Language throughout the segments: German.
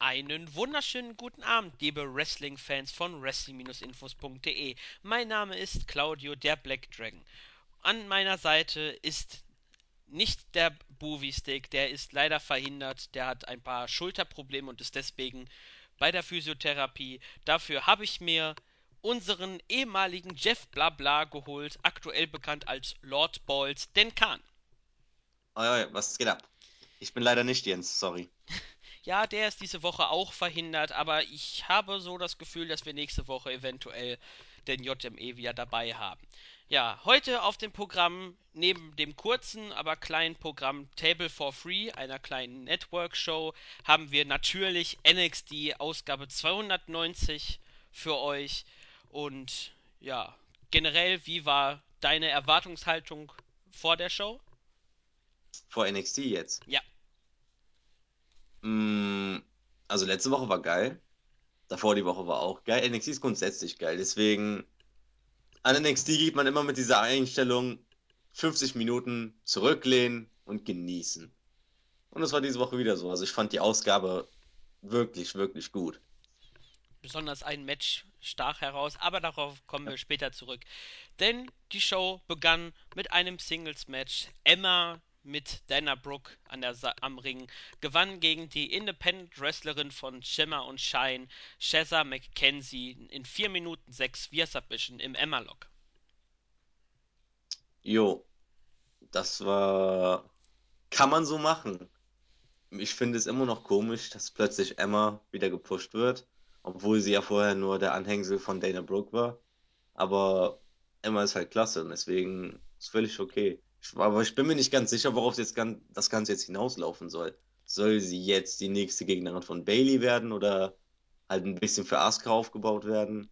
Einen wunderschönen guten Abend, liebe Wrestling-Fans von Wrestling-Infos.de. Mein Name ist Claudio, der Black Dragon. An meiner Seite ist nicht der Bowie-Stick, der ist leider verhindert. Der hat ein paar Schulterprobleme und ist deswegen bei der Physiotherapie. Dafür habe ich mir unseren ehemaligen Jeff Blabla geholt, aktuell bekannt als Lord Balls, den Khan. Oi, was geht ab? Ich bin leider nicht Jens, sorry. Ja, der ist diese Woche auch verhindert, aber ich habe so das Gefühl, dass wir nächste Woche eventuell den JME wieder dabei haben. Ja, heute auf dem Programm, neben dem kurzen, aber kleinen Programm Table for Free, einer kleinen Network-Show, haben wir natürlich NXT Ausgabe 290 für euch. Und ja, generell, wie war deine Erwartungshaltung vor der Show? Vor NXT jetzt. Ja. Mm, also letzte Woche war geil. Davor die Woche war auch geil. NXT ist grundsätzlich geil. Deswegen an NXT geht man immer mit dieser Einstellung 50 Minuten zurücklehnen und genießen. Und das war diese Woche wieder so. Also ich fand die Ausgabe wirklich, wirklich gut. Besonders ein Match stach heraus, aber darauf kommen wir später zurück. Denn die Show begann mit einem Singles-Match. Emma mit Dana Brooke an der Sa am Ring gewann gegen die Independent Wrestlerin von Shimmer und Shine, Shazza McKenzie, in 4 Minuten 6 via Submission im Emma-Lock. Jo, das war. Kann man so machen. Ich finde es immer noch komisch, dass plötzlich Emma wieder gepusht wird, obwohl sie ja vorher nur der Anhängsel von Dana Brooke war. Aber Emma ist halt klasse und deswegen ist völlig okay. Aber ich bin mir nicht ganz sicher, worauf jetzt gan- das Ganze jetzt hinauslaufen soll. Soll sie jetzt die nächste Gegnerin von Bailey werden oder halt ein bisschen für Asuka aufgebaut werden?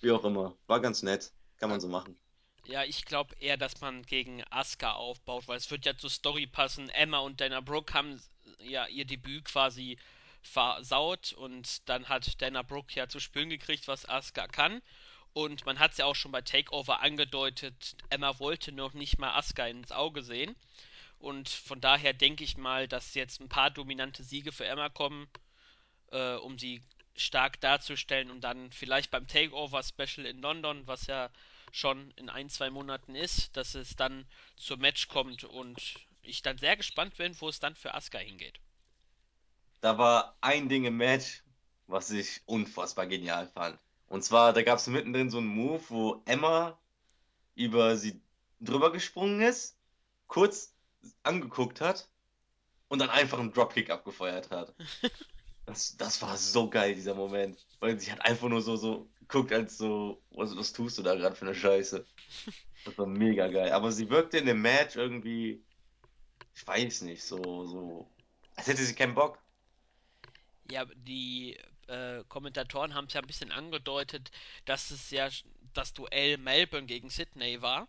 Wie auch immer. War ganz nett. Kann man so machen. Ja, ich glaube eher, dass man gegen Asuka aufbaut, weil es wird ja zur Story passen. Emma und Dana Brooke haben ja ihr Debüt quasi versaut und dann hat Dana Brooke ja zu spüren gekriegt, was Asuka kann. Und man hat es ja auch schon bei Takeover angedeutet, Emma wollte noch nicht mal Asuka ins Auge sehen. Und von daher denke ich mal, dass jetzt ein paar dominante Siege für Emma kommen, äh, um sie stark darzustellen und dann vielleicht beim Takeover Special in London, was ja schon in ein, zwei Monaten ist, dass es dann zum Match kommt und ich dann sehr gespannt bin, wo es dann für Asuka hingeht. Da war ein Ding im Match, was ich unfassbar genial fand. Und zwar, da gab es mittendrin so einen Move, wo Emma über sie drüber gesprungen ist, kurz angeguckt hat und dann einfach einen Dropkick abgefeuert hat. Das, das war so geil, dieser Moment. Weil sie hat einfach nur so, so geguckt, als so, was, was tust du da gerade für eine Scheiße? Das war mega geil. Aber sie wirkte in dem Match irgendwie, ich weiß nicht, so, so, als hätte sie keinen Bock. Ja, die äh, Kommentatoren haben es ja ein bisschen angedeutet, dass es ja das Duell Melbourne gegen Sydney war.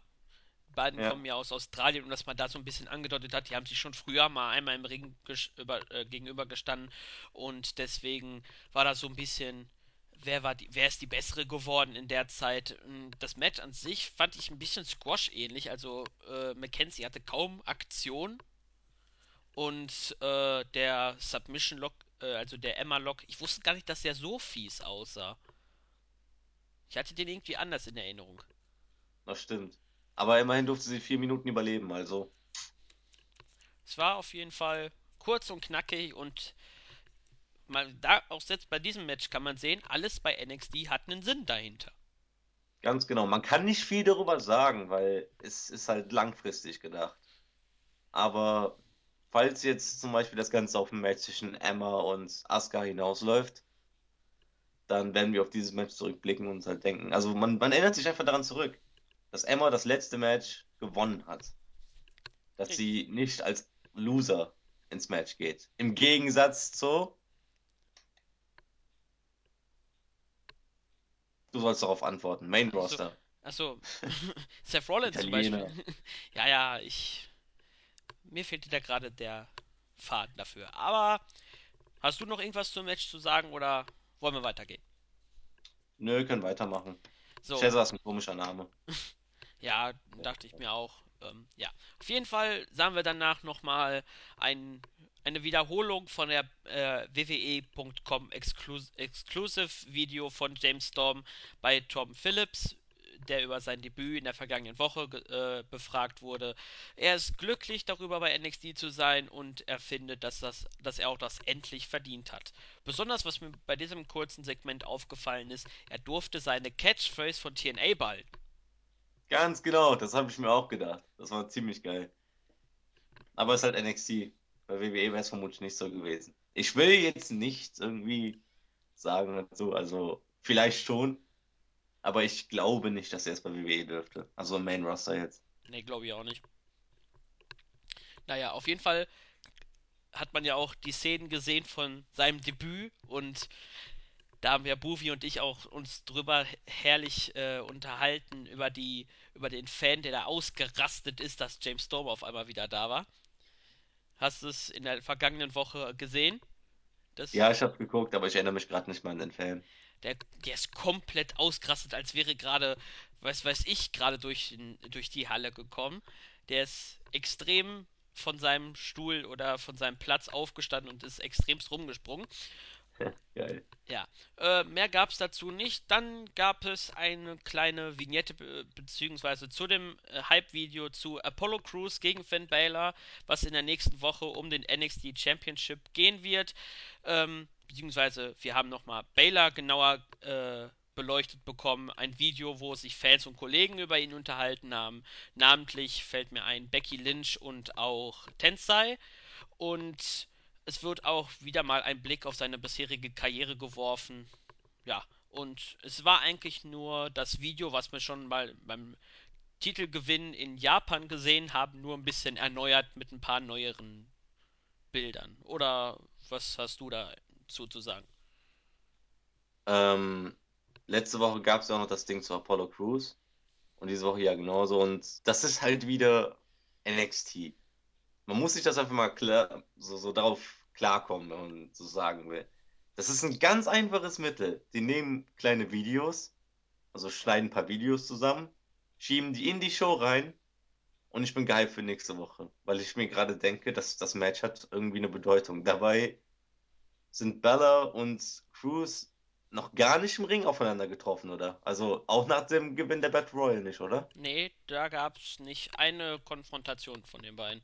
beiden Ja. kommen ja aus Australien und dass man da so ein bisschen angedeutet hat, die haben sich schon früher mal einmal im Ring über, äh, gegenüber gestanden und deswegen war das so ein bisschen, wer war die, wer ist die bessere geworden in der Zeit. Ähm, Das Match an sich fand ich ein bisschen Squash ähnlich, also äh, Mackenzie hatte kaum Aktion und äh, der Submission Lock, äh, also der Emma Lock, ich wusste gar nicht, dass der so fies aussah. Ich hatte den irgendwie anders in Erinnerung. Das stimmt. Aber immerhin durfte sie vier Minuten überleben, also Es war auf jeden Fall kurz und knackig und man, da auch selbst bei diesem Match kann man sehen, alles bei NXT hat einen Sinn dahinter. ganz genau. Man kann nicht viel darüber sagen, weil es ist halt langfristig gedacht. Aber falls jetzt zum Beispiel das Ganze auf ein Match zwischen Emma und Asuka hinausläuft, dann werden wir auf dieses Match zurückblicken und uns halt denken. Also man, man erinnert sich einfach daran zurück, dass Emma das letzte Match gewonnen hat. Dass sie nicht als Loser ins Match geht. Im Gegensatz zu, du sollst darauf antworten, Main Achso, Roster. achso. Seth Rollins zum Beispiel. Italiener. ja, ja, ich. Mir fehlte da gerade der Faden dafür. Aber hast du noch irgendwas zum Match zu sagen oder wollen wir weitergehen? Nö, können weitermachen. So, Cesar ist ein komischer Name. ja, dachte ich mir auch. Ähm, ja, auf jeden Fall sahen wir danach nochmal ein eine Wiederholung von der äh, WWE.com Exclus Exclusive Video von James Storm bei Tom Phillips, der über sein Debüt in der vergangenen Woche äh, befragt wurde. Er ist glücklich darüber bei NXT zu sein und er findet, dass, das, dass er auch das endlich verdient hat. Besonders was mir bei diesem kurzen Segment aufgefallen ist, er durfte seine Catchphrase von TNA ballen. Ganz genau, das habe ich mir auch gedacht. Das war ziemlich geil. Aber es ist halt NXT. Bei WWE wäre es vermutlich nicht so gewesen. Ich will jetzt nicht irgendwie sagen dazu, also vielleicht schon, aber ich glaube nicht, dass er es bei WWE dürfte. Also im Main Roster jetzt. Nee, glaube ich auch nicht. Naja, auf jeden Fall hat man ja auch die Szenen gesehen von seinem Debüt und da haben wir Buvi und ich auch uns drüber herrlich äh, unterhalten über die über den Fan, der da ausgerastet ist, dass James Storm auf einmal wieder da war. Hast du es in der vergangenen Woche gesehen? Ja, Das, ich habe geguckt, aber ich erinnere mich gerade nicht mal an den Film. Der, der ist komplett ausgerastet, als wäre gerade, was weiß ich, gerade durch, durch die Halle gekommen. Der ist extrem von seinem Stuhl oder von seinem Platz aufgestanden und ist extremst rumgesprungen. Geil. Ja, äh, mehr gab es dazu nicht. Dann gab es eine kleine Vignette be beziehungsweise zu dem äh, Hype-Video zu Apollo Crews gegen Finn Balor, was in der nächsten Woche um den NXT Championship gehen wird. Ähm, beziehungsweise wir haben nochmal Balor genauer äh, beleuchtet bekommen. Ein Video, wo sich Fans und Kollegen über ihn unterhalten haben. Namentlich fällt mir ein Becky Lynch und auch Tensai. Und es wird auch wieder mal ein Blick auf seine bisherige Karriere geworfen. Ja, und es war eigentlich nur das Video, was wir schon mal beim Titelgewinn in Japan gesehen haben, nur ein bisschen erneuert mit ein paar neueren Bildern. Oder was hast du dazu zu sagen? Ähm, letzte Woche gab es ja auch noch das Ding zu Apollo Crews und diese Woche ja genauso. Und das ist halt wieder NXT. Man muss sich das einfach mal klar, so, so darauf klarkommen, wenn man so sagen will. Das ist ein ganz einfaches Mittel. Die nehmen kleine Videos, also schneiden ein paar Videos zusammen, schieben die in die Show rein und ich bin gehypt für nächste Woche, weil ich mir gerade denke, dass das Match hat irgendwie eine Bedeutung. Dabei sind Bella und Cruz noch gar nicht im Ring aufeinander getroffen, oder? Also auch nach dem Gewinn der Battle Royale nicht, oder? Nee, da gab es nicht eine Konfrontation von den beiden.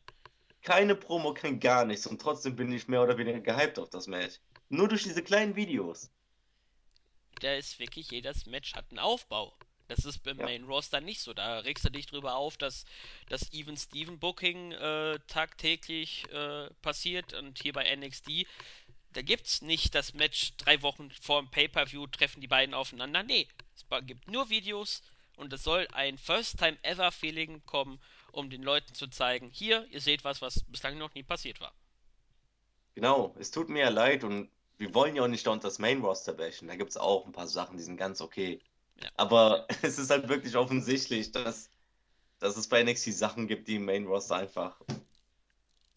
Keine Promo, kein gar nichts und trotzdem bin ich mehr oder weniger gehypt auf das Match. Nur durch diese kleinen Videos. Der ist wirklich, jedes Match hat einen Aufbau. Das ist beim Ja, Main Roster nicht so. Da regst du dich drüber auf, dass das Even Steven Booking äh, tagtäglich äh, passiert und hier bei NXT da gibt's nicht das Match drei Wochen vor dem Pay-Per-View treffen die beiden aufeinander. Nee, es gibt nur Videos und es soll ein First-Time-Ever-Feeling kommen, um den Leuten zu zeigen, hier, ihr seht was, was bislang noch nie passiert war. genau. Es tut mir ja leid und wir wollen ja auch nicht da unter das Main Roster bashen. Da gibt es auch ein paar Sachen, die sind ganz okay. Ja, Aber es ist halt wirklich offensichtlich, dass, dass es bei NXT Sachen gibt, die im Main Roster einfach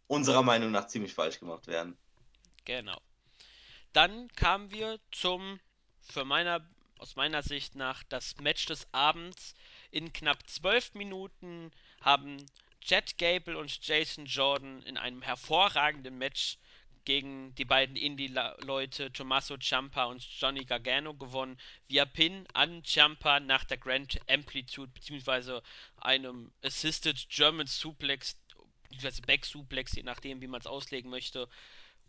unserer Meinung nach ziemlich falsch gemacht werden. genau. Dann kamen wir zum, für meiner, aus meiner Sicht nach, das Match des Abends. In knapp zwölf Minuten haben Chad Gable und Jason Jordan in einem hervorragenden Match gegen die beiden Indie-Leute Tommaso Ciampa und Johnny Gargano gewonnen. Via Pin an Ciampa nach der Grand Amplitude bzw. einem Assisted German Suplex bzw. Back Suplex, je nachdem, wie man es auslegen möchte.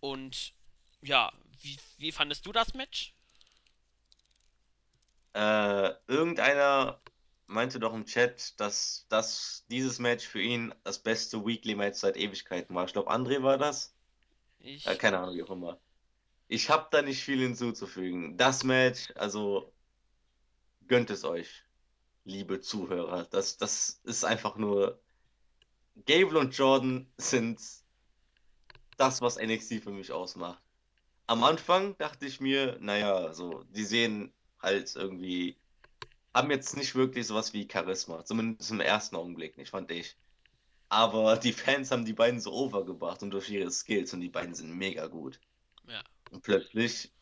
Und ja, wie, wie fandest du das Match? Äh, irgendeiner meinte doch im Chat, dass das, dieses Match für ihn das beste Weekly-Match seit Ewigkeiten war. Ich glaube, André war das. Äh, Ich, keine Ahnung, wie auch immer. Ich habe da nicht viel hinzuzufügen. Das Match, also gönnt es euch, liebe Zuhörer. Das, das ist einfach nur. Gable und Jordan sind das, was NXT für mich ausmacht. Am Anfang dachte ich mir, naja, so, die sehen halt irgendwie, haben jetzt nicht wirklich sowas wie Charisma. Zumindest im ersten Augenblick nicht, fand ich. Aber die Fans haben die beiden so overgebracht und durch ihre Skills und die beiden sind mega gut. ja, Und plötzlich,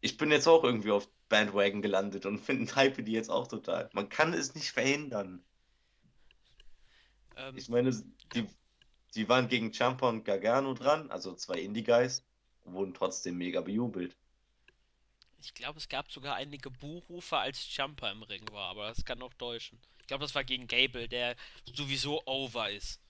ich bin jetzt auch irgendwie auf Bandwagon gelandet und finde hype die jetzt auch total. Man kann es nicht verhindern. ähm, Ich meine, die, die waren gegen Ciampa und Gargano dran, also zwei Indie-Guys, wurden trotzdem mega bejubelt. Ich glaube, es gab sogar einige Buhrufe, als Jumper im Ring war, aber das kann auch täuschen. Ich glaube, das war gegen Gable, der sowieso over ist.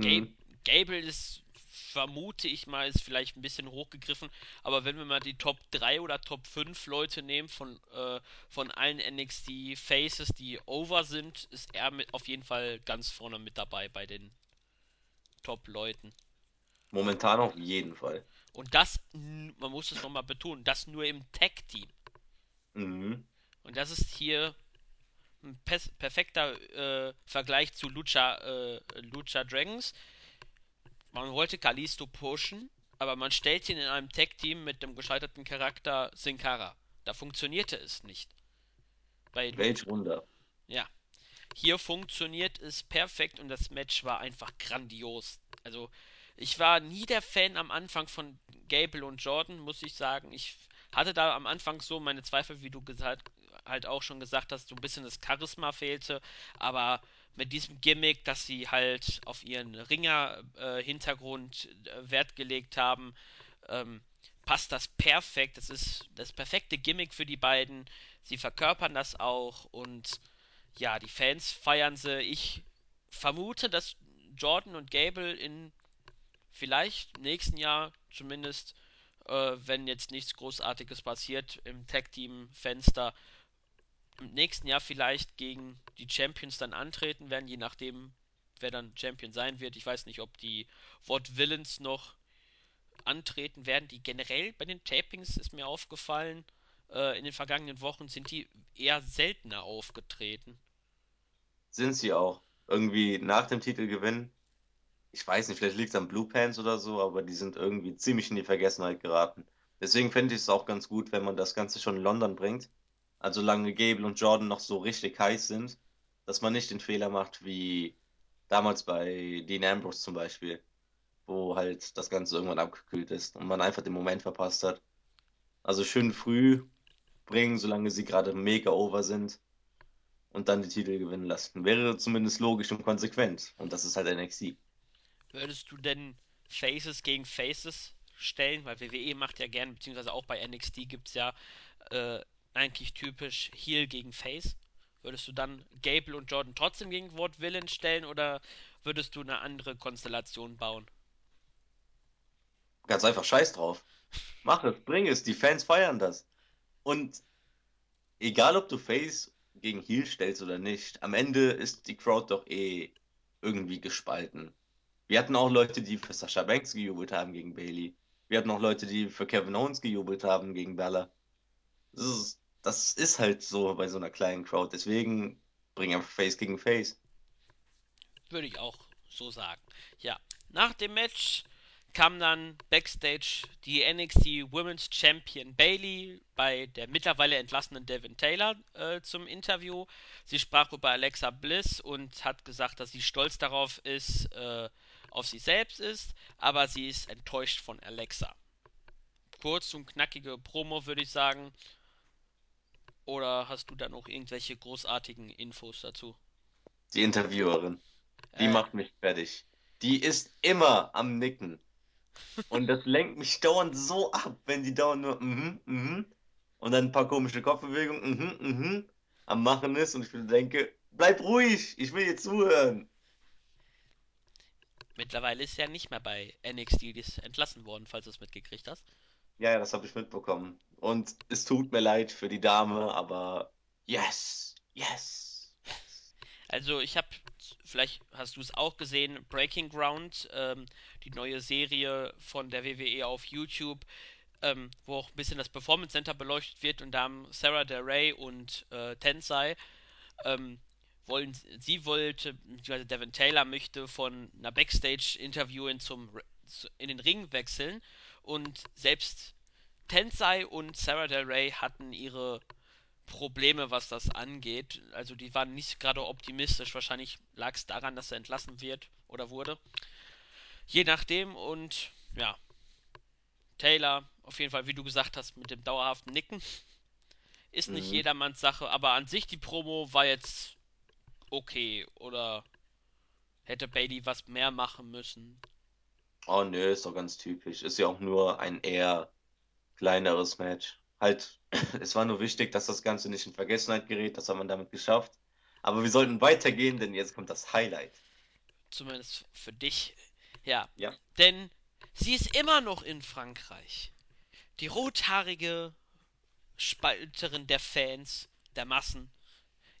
Gable, Mhm. Gable ist, vermute ich mal, ist vielleicht ein bisschen hochgegriffen, aber wenn wir mal die Top 3 oder Top 5 Leute nehmen von, äh, von allen NXT Faces, die over sind, ist er mit, auf jeden Fall ganz vorne mit dabei bei den Top-Leuten. Momentan auf jeden Fall. Und das, man muss es nochmal betonen, das nur im Tag-Team. Mhm. Und das ist hier ein perfekter äh, Vergleich zu Lucha, äh, Lucha Dragons. Man wollte Kalisto pushen, aber man stellt ihn in einem Tag-Team mit dem gescheiterten Charakter Sin Cara. Da funktionierte es nicht. Bei. Welch Wunder. Ja. Hier funktioniert es perfekt und das Match war einfach grandios. Also, ich war nie der Fan am Anfang von Gable und Jordan, muss ich sagen. Ich hatte da am Anfang so meine Zweifel, wie du gesagt, halt auch schon gesagt hast, so ein bisschen das Charisma fehlte, aber mit diesem Gimmick, dass sie halt auf ihren Ringer-Hintergrund äh, Wert gelegt haben, ähm, passt das perfekt. Das ist das perfekte Gimmick für die beiden. Sie verkörpern das auch und ja, die Fans feiern sie. Ich vermute, dass Jordan und Gable in vielleicht nächsten Jahr zumindest, äh, wenn jetzt nichts Großartiges passiert im Tag-Team-Fenster, im nächsten Jahr vielleicht gegen die Champions dann antreten werden, je nachdem, wer dann Champion sein wird. Ich weiß nicht, ob die Wort Villains noch antreten werden. Die generell bei den Tapings ist mir aufgefallen, äh, in den vergangenen Wochen sind die eher seltener aufgetreten. Sind sie auch. Irgendwie nach dem Titelgewinn. Ich weiß nicht, vielleicht liegt es an Blue Pants oder so, aber die sind irgendwie ziemlich in die Vergessenheit geraten. Deswegen fände ich es auch ganz gut, wenn man das Ganze schon in London bringt. Also solange Gable und Jordan noch so richtig heiß sind, dass man nicht den Fehler macht wie damals bei Dean Ambrose zum Beispiel, wo halt das Ganze irgendwann abgekühlt ist und man einfach den Moment verpasst hat. Also schön früh bringen, solange sie gerade mega over sind und dann die Titel gewinnen lassen. Wäre zumindest logisch und konsequent. Und das ist halt NXT. Würdest du denn Faces gegen Faces stellen? Weil WWE macht ja gern, beziehungsweise auch bei NXT gibt es ja äh, eigentlich typisch Heel gegen Face. Würdest du dann Gable und Jordan trotzdem gegen Ward Villain stellen oder würdest du eine andere Konstellation bauen? Ganz einfach scheiß drauf. Mach es, bring es, die Fans feiern das. Und egal, ob du Face gegen Heel stellst oder nicht, am Ende ist die Crowd doch eh irgendwie gespalten. Wir hatten auch Leute, die für Sasha Banks gejubelt haben gegen Bailey. Wir hatten auch Leute, die für Kevin Owens gejubelt haben gegen Bella. Das ist, das ist halt so bei so einer kleinen Crowd. Deswegen bring einfach Face gegen Face. Würde ich auch so sagen. Ja, nach dem Match kam dann backstage die NXT Women's Champion Bailey bei der mittlerweile entlassenen Devin Taylor äh, zum Interview. Sie sprach über Alexa Bliss und hat gesagt, dass sie stolz darauf ist, äh, auf sie selbst ist, aber sie ist enttäuscht von Alexa. Kurz und knackige Promo würde ich sagen. Oder hast du da noch irgendwelche großartigen Infos dazu? Die Interviewerin, die Äh, macht mich fertig. Die ist immer am Nicken. Und das lenkt mich dauernd so ab, wenn die dauernd nur mhm, mhm und dann ein paar komische Kopfbewegungen mhm, mhm am Machen ist und ich denke, bleib ruhig, ich will dir zuhören. Mittlerweile ist ja nicht mehr bei NXT die ist entlassen worden, falls du es mitgekriegt hast. Ja, ja, das habe ich mitbekommen. Und es tut mir leid für die Dame, aber yes, yes. Also ich habe, vielleicht hast du es auch gesehen, Breaking Ground, ähm, die neue Serie von der WWE auf YouTube, ähm, wo auch ein bisschen das Performance Center beleuchtet wird und da haben Sarah Del Rey und äh, Tensai ähm, wollen, sie wollte, beziehungsweise Devin Taylor möchte von einer Backstage-Interviewerin zum in den Ring wechseln und selbst Tensai und Sarah Del Rey hatten ihre Probleme, was das angeht. Also die waren nicht gerade optimistisch. Wahrscheinlich lag es daran, dass er entlassen wird oder wurde. Je nachdem und ja, Taylor, auf jeden Fall, wie du gesagt hast, mit dem dauerhaften Nicken. Ist nicht Mhm. jedermanns Sache, aber an sich die Promo war jetzt okay oder Hätte Bailey was mehr machen müssen. Oh nö, ist doch ganz typisch. Ist ja auch nur ein eher kleineres Match. Halt, es war nur wichtig, dass das Ganze nicht in Vergessenheit gerät. Das hat man damit geschafft. Aber wir sollten weitergehen, denn jetzt kommt das Highlight. Zumindest für dich. Ja. Ja. Denn sie ist immer noch in Frankreich. Die rothaarige Spalterin der Fans, der Massen,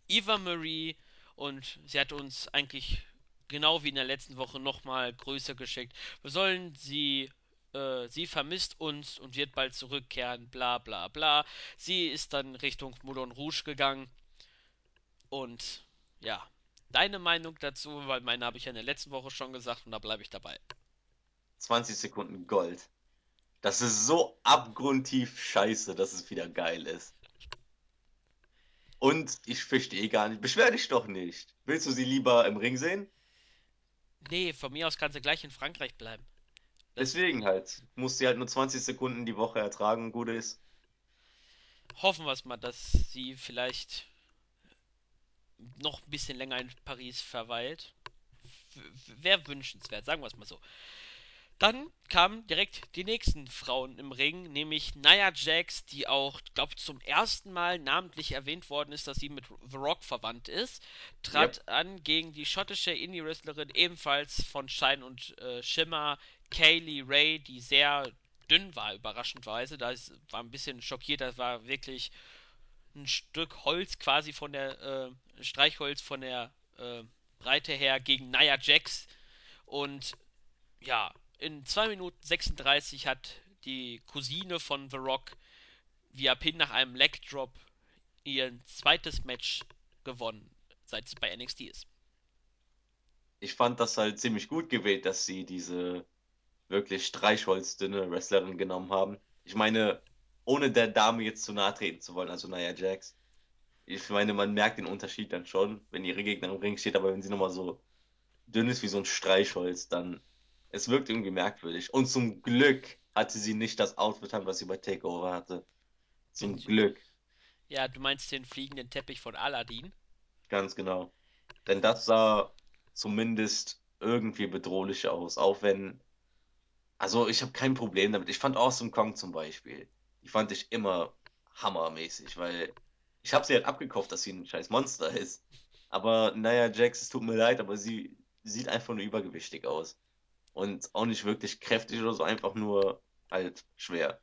Eva Marie. Und sie hat uns eigentlich genau wie in der letzten Woche nochmal Grüße geschickt. Wir sollen sie äh, sie vermisst uns und wird bald zurückkehren, bla bla bla. Sie ist dann Richtung Moulin Rouge gegangen. Und ja, deine Meinung dazu, weil meine habe ich ja in der letzten Woche schon gesagt und da bleibe ich dabei. 20 Sekunden Gold. Das ist so abgrundtief scheiße, dass es wieder geil ist. Und ich verstehe gar nicht. Beschwer dich doch nicht. Willst du sie lieber im Ring sehen? Nee, von mir aus kann sie gleich in Frankreich bleiben. Das Deswegen halt. Muss sie halt nur 20 Sekunden die Woche ertragen, gut ist. hoffen wir es mal, dass sie vielleicht noch ein bisschen länger in Paris verweilt. Wäre wünschenswert, sagen wir es mal so. Dann kamen direkt die nächsten Frauen im Ring, nämlich Nia Jax, die auch, glaube zum ersten Mal namentlich erwähnt worden ist, dass sie mit The Rock verwandt ist, Yep. trat an gegen die schottische Indie-Wrestlerin ebenfalls von Shine und äh, Shimmer, Kaylee Ray, die sehr dünn war, überraschendweise. Da war ein bisschen schockiert, das war wirklich ein Stück Holz quasi von der, äh, Streichholz von der äh, Breite her gegen Nia Jax. Und ja, in 2 Minuten 36 hat die Cousine von The Rock via Pin nach einem Leg Drop ihr zweites Match gewonnen, seit sie bei NXT ist. Ich fand das halt ziemlich gut gewählt, dass sie diese wirklich streichholzdünne Wrestlerin genommen haben. Ich meine, ohne der Dame jetzt zu nahe treten zu wollen, also Nia Jax. Ich meine, man merkt den Unterschied dann schon, wenn ihre Gegnerin im Ring steht, aber wenn sie nochmal so dünn ist wie so ein Streichholz, dann es wirkt irgendwie merkwürdig. Und zum Glück hatte sie nicht das Outfit an, was sie bei Takeover hatte. Zum Glück, ja, du meinst den fliegenden Teppich von Aladdin? ganz genau. Denn das sah zumindest irgendwie bedrohlich aus, auch wenn Also ich habe kein Problem damit. Ich fand Awesome Kong zum Beispiel. Die fand ich immer hammermäßig, weil ich habe sie halt abgekauft, dass sie ein scheiß Monster ist. Aber naja, Jax, es tut mir leid, aber sie sieht einfach nur übergewichtig aus. Und auch nicht wirklich kräftig oder so, einfach nur halt schwer.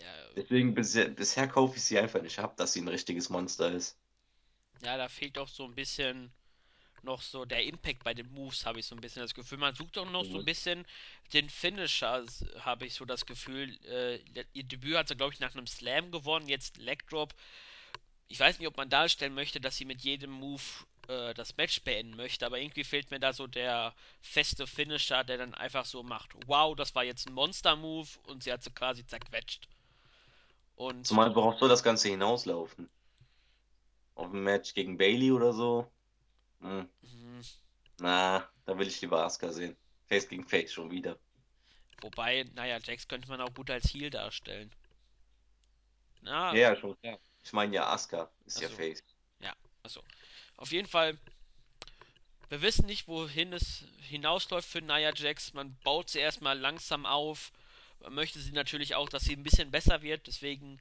Ja, Deswegen bisher, bisher kaufe ich sie einfach nicht ab, dass sie ein richtiges Monster ist. ja, da fehlt auch so ein bisschen noch so der Impact bei den Moves, habe ich so ein bisschen das Gefühl. Man sucht auch noch so ein Mhm. bisschen den Finisher, habe ich so das Gefühl. Äh, ihr Debüt hat sie, glaube ich, nach einem Slam gewonnen, jetzt Leg Drop. Ich weiß nicht, ob man darstellen möchte, dass sie mit jedem Move äh, das Match beenden möchte, aber irgendwie fehlt mir da so der feste Finisher, der dann einfach so macht, wow, das war jetzt ein Monster-Move und sie hat sie quasi zerquetscht. Und Zumal, worauf soll das Ganze hinauslaufen? Auf ein Match gegen Bailey oder so? Hm. mh, Na, da will ich lieber Asuka sehen. Face gegen Face schon wieder. wobei, naja, Jax könnte man auch gut als Heal darstellen. Na, Ja, ja, schon klar. Ich meine ja, Asuka ist ja also, Face. ja, also. Auf jeden Fall, wir wissen nicht, wohin es hinausläuft für Nia Jax. Man baut sie erstmal langsam auf. Man möchte sie natürlich auch, dass sie ein bisschen besser wird. Deswegen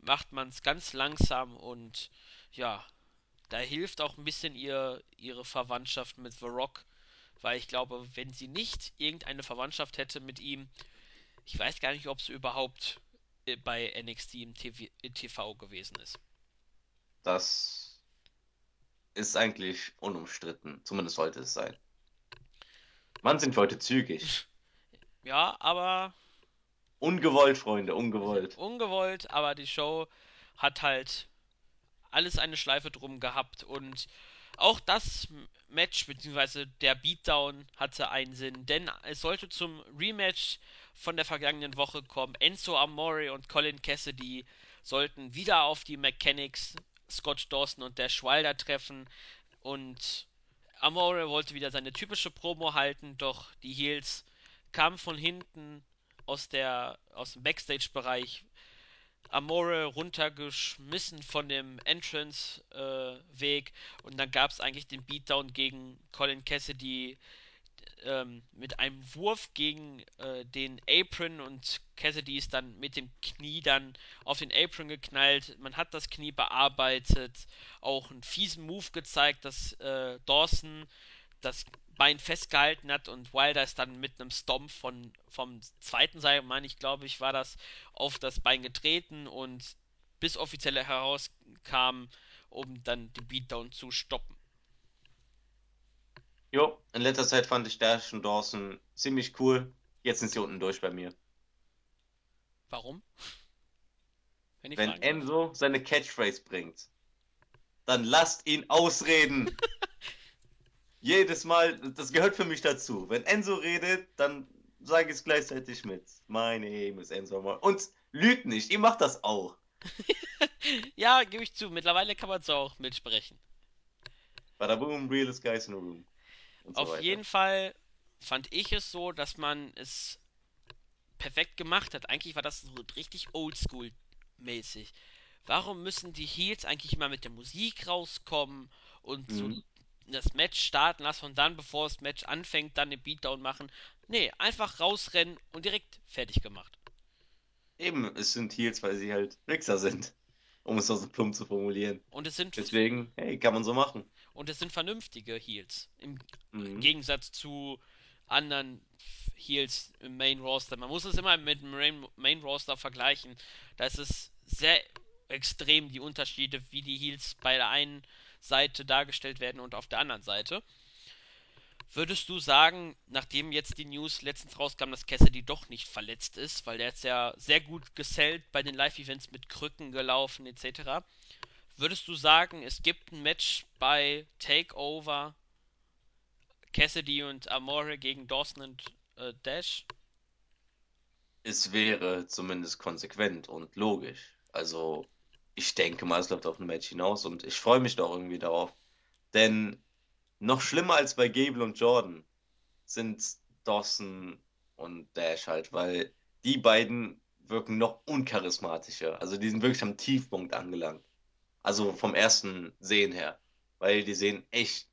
macht man es ganz langsam und ja, da hilft auch ein bisschen ihr, ihre Verwandtschaft mit The Rock. Weil ich glaube, wenn sie nicht irgendeine Verwandtschaft hätte mit ihm, ich weiß gar nicht, ob sie überhaupt äh, bei NXT im TV, im TV gewesen ist. Das ist eigentlich unumstritten. Zumindest sollte es sein. Wann sind wir heute zügig? Ja, aber Ungewollt, Freunde, ungewollt. ungewollt, aber die Show hat halt alles eine Schleife drum gehabt und auch das Match bzw. der Beatdown hatte einen Sinn, denn es sollte zum Rematch von der vergangenen Woche kommen. Enzo Amore und Colin Cassidy sollten wieder auf die Mechanics Scott Dawson und Dash Wilder treffen. Und Amore wollte wieder seine typische Promo halten, doch die Heels kamen von hinten aus der aus dem Backstage-Bereich. Amore runtergeschmissen von dem Entrance-Weg äh, und dann gab es eigentlich den Beatdown gegen Colin Cassidy ähm, mit einem Wurf gegen äh, den Apron und Cassidy ist dann mit dem Knie dann auf den Apron geknallt. Man hat das Knie bearbeitet, auch einen fiesen Move gezeigt, dass äh, Dawson das Bein festgehalten hat und Wilder ist dann mit einem Stomp von, vom zweiten Seil, meine ich, glaube ich, war das, auf das Bein getreten und bis offiziell herauskam, um dann den Beatdown zu stoppen. Jo, in letzter Zeit fand ich Dash und Dawson ziemlich cool. Jetzt sind sie unten durch bei mir. Warum? Wenn, Wenn Enzo darf? seine Catchphrase bringt, dann lasst ihn ausreden. Jedes Mal, das gehört für mich dazu. Wenn Enzo redet, dann sage ich es gleichzeitig mit. My name is Enzo Und lügt nicht, ihr macht das auch. ja, gebe ich zu. Mittlerweile kann man es auch mitsprechen. Bada boom, realest guys in the room. Auf so jeden Fall fand ich es so, dass man es perfekt gemacht hat. Eigentlich war das so richtig oldschool-mäßig. Warum müssen die Heels eigentlich immer mit der Musik rauskommen und mhm. so das Match starten lassen und dann, bevor das Match anfängt, dann den Beatdown machen? Nee, einfach rausrennen und direkt fertig gemacht. Eben, es sind Heels, weil sie halt Wichser sind. Um es so plump zu formulieren. Und es sind. Deswegen, hey, kann man so machen. Und es sind vernünftige Heels. Im mhm. Gegensatz zu anderen Heels im Main Roster. Man muss es immer mit dem Main, Main Roster vergleichen. Da ist es sehr extrem die Unterschiede, wie die Heels bei der einen Seite dargestellt werden und auf der anderen Seite. Würdest du sagen, nachdem jetzt die News letztens rauskam, dass Cassidy doch nicht verletzt ist, weil der jetzt ja sehr gut gesellt bei den Live-Events mit Krücken gelaufen etc., würdest du sagen, es gibt ein Match bei Takeover Cassidy und Amore gegen Dawson und äh, Dash? Es wäre zumindest konsequent und logisch. Also, ich denke mal, es läuft auf ein Match hinaus und ich freue mich doch irgendwie darauf. Denn noch schlimmer als bei Gable und Jordan sind Dawson und Dash halt, weil die beiden wirken noch uncharismatischer. Also die sind wirklich am Tiefpunkt angelangt. Also vom ersten Sehen her. Weil die sehen echt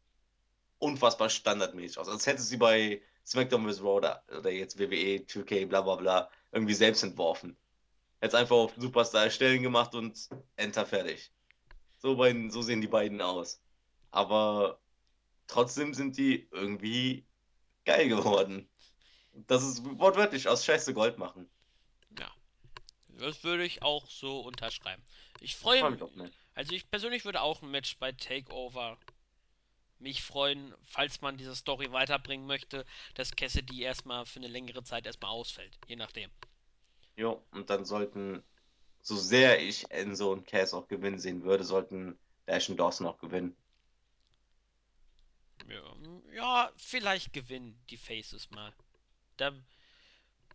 unfassbar standardmäßig aus. Als hätte sie bei SmackDown vs. Raw oder, oder jetzt WWE, 2K, bla bla bla, irgendwie selbst entworfen. Jetzt einfach auf Superstar erstellen gemacht und Enter fertig. So, beiden, so sehen die beiden aus. Aber trotzdem sind die irgendwie geil geworden. Das ist wortwörtlich aus Scheiße Gold machen. Ja. Das würde ich auch so unterschreiben. Ich freue mich. Also ich persönlich würde auch ein Match bei Takeover mich freuen, falls man diese Story weiterbringen möchte, dass Cassidy erstmal für eine längere Zeit erstmal ausfällt, je nachdem. Jo, und dann sollten, so sehr ich Enzo und Cass auch gewinnen sehen würde, sollten Dash und Dawson auch gewinnen. Ja, ja, vielleicht gewinnen die Faces mal. Da,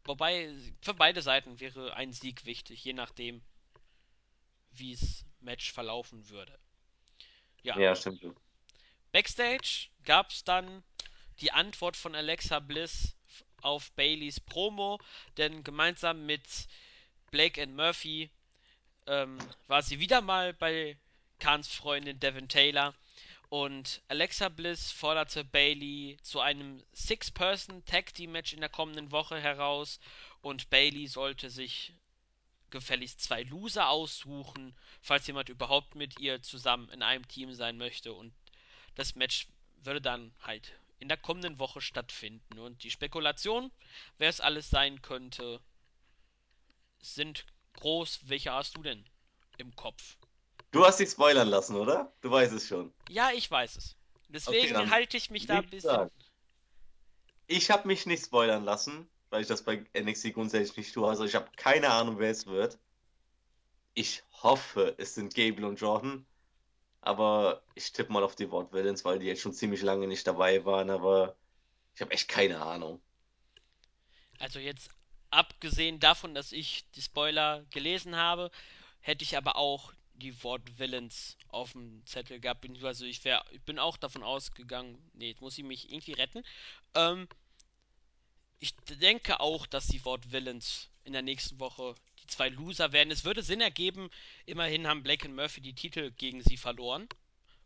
wobei, für beide Seiten wäre ein Sieg wichtig, je nachdem, wie es Match verlaufen würde. Ja, ja stimmt. Backstage gab es dann die Antwort von Alexa Bliss auf Baileys Promo, denn gemeinsam mit Blake and Murphy ähm, war sie wieder mal bei Kahns Freundin Devin Taylor und Alexa Bliss forderte Bailey zu einem Six-Person-Tag-Team-Match in der kommenden Woche heraus und Bailey sollte sich gefälligst zwei Loser aussuchen, falls jemand überhaupt mit ihr zusammen in einem Team sein möchte und das Match würde dann halt in der kommenden Woche stattfinden. Und die Spekulation, wer es alles sein könnte, sind groß. Welche hast du denn im Kopf? Du hast dich spoilern lassen, oder? Du weißt es schon. Ja, ich weiß es. Deswegen okay, halte ich mich da ein bisschen. Sagen. Ich habe mich nicht spoilern lassen, weil ich das bei NXT grundsätzlich nicht tue. Also ich habe keine Ahnung, wer es wird. Ich hoffe, es sind Gable und Jordan. Aber ich tippe mal auf die Wort Villains, weil die jetzt schon ziemlich lange nicht dabei waren. Aber ich habe echt keine Ahnung. Also jetzt abgesehen davon, dass ich die Spoiler gelesen habe, hätte ich aber auch die Wort Villains auf dem Zettel gehabt. Also ich, wär, ich bin auch davon ausgegangen, nee, jetzt muss ich mich irgendwie retten. Ähm, ich denke auch, dass die Wort Villains in der nächsten Woche die zwei Loser werden. Es würde Sinn ergeben, immerhin haben Blake und Murphy die Titel gegen sie verloren.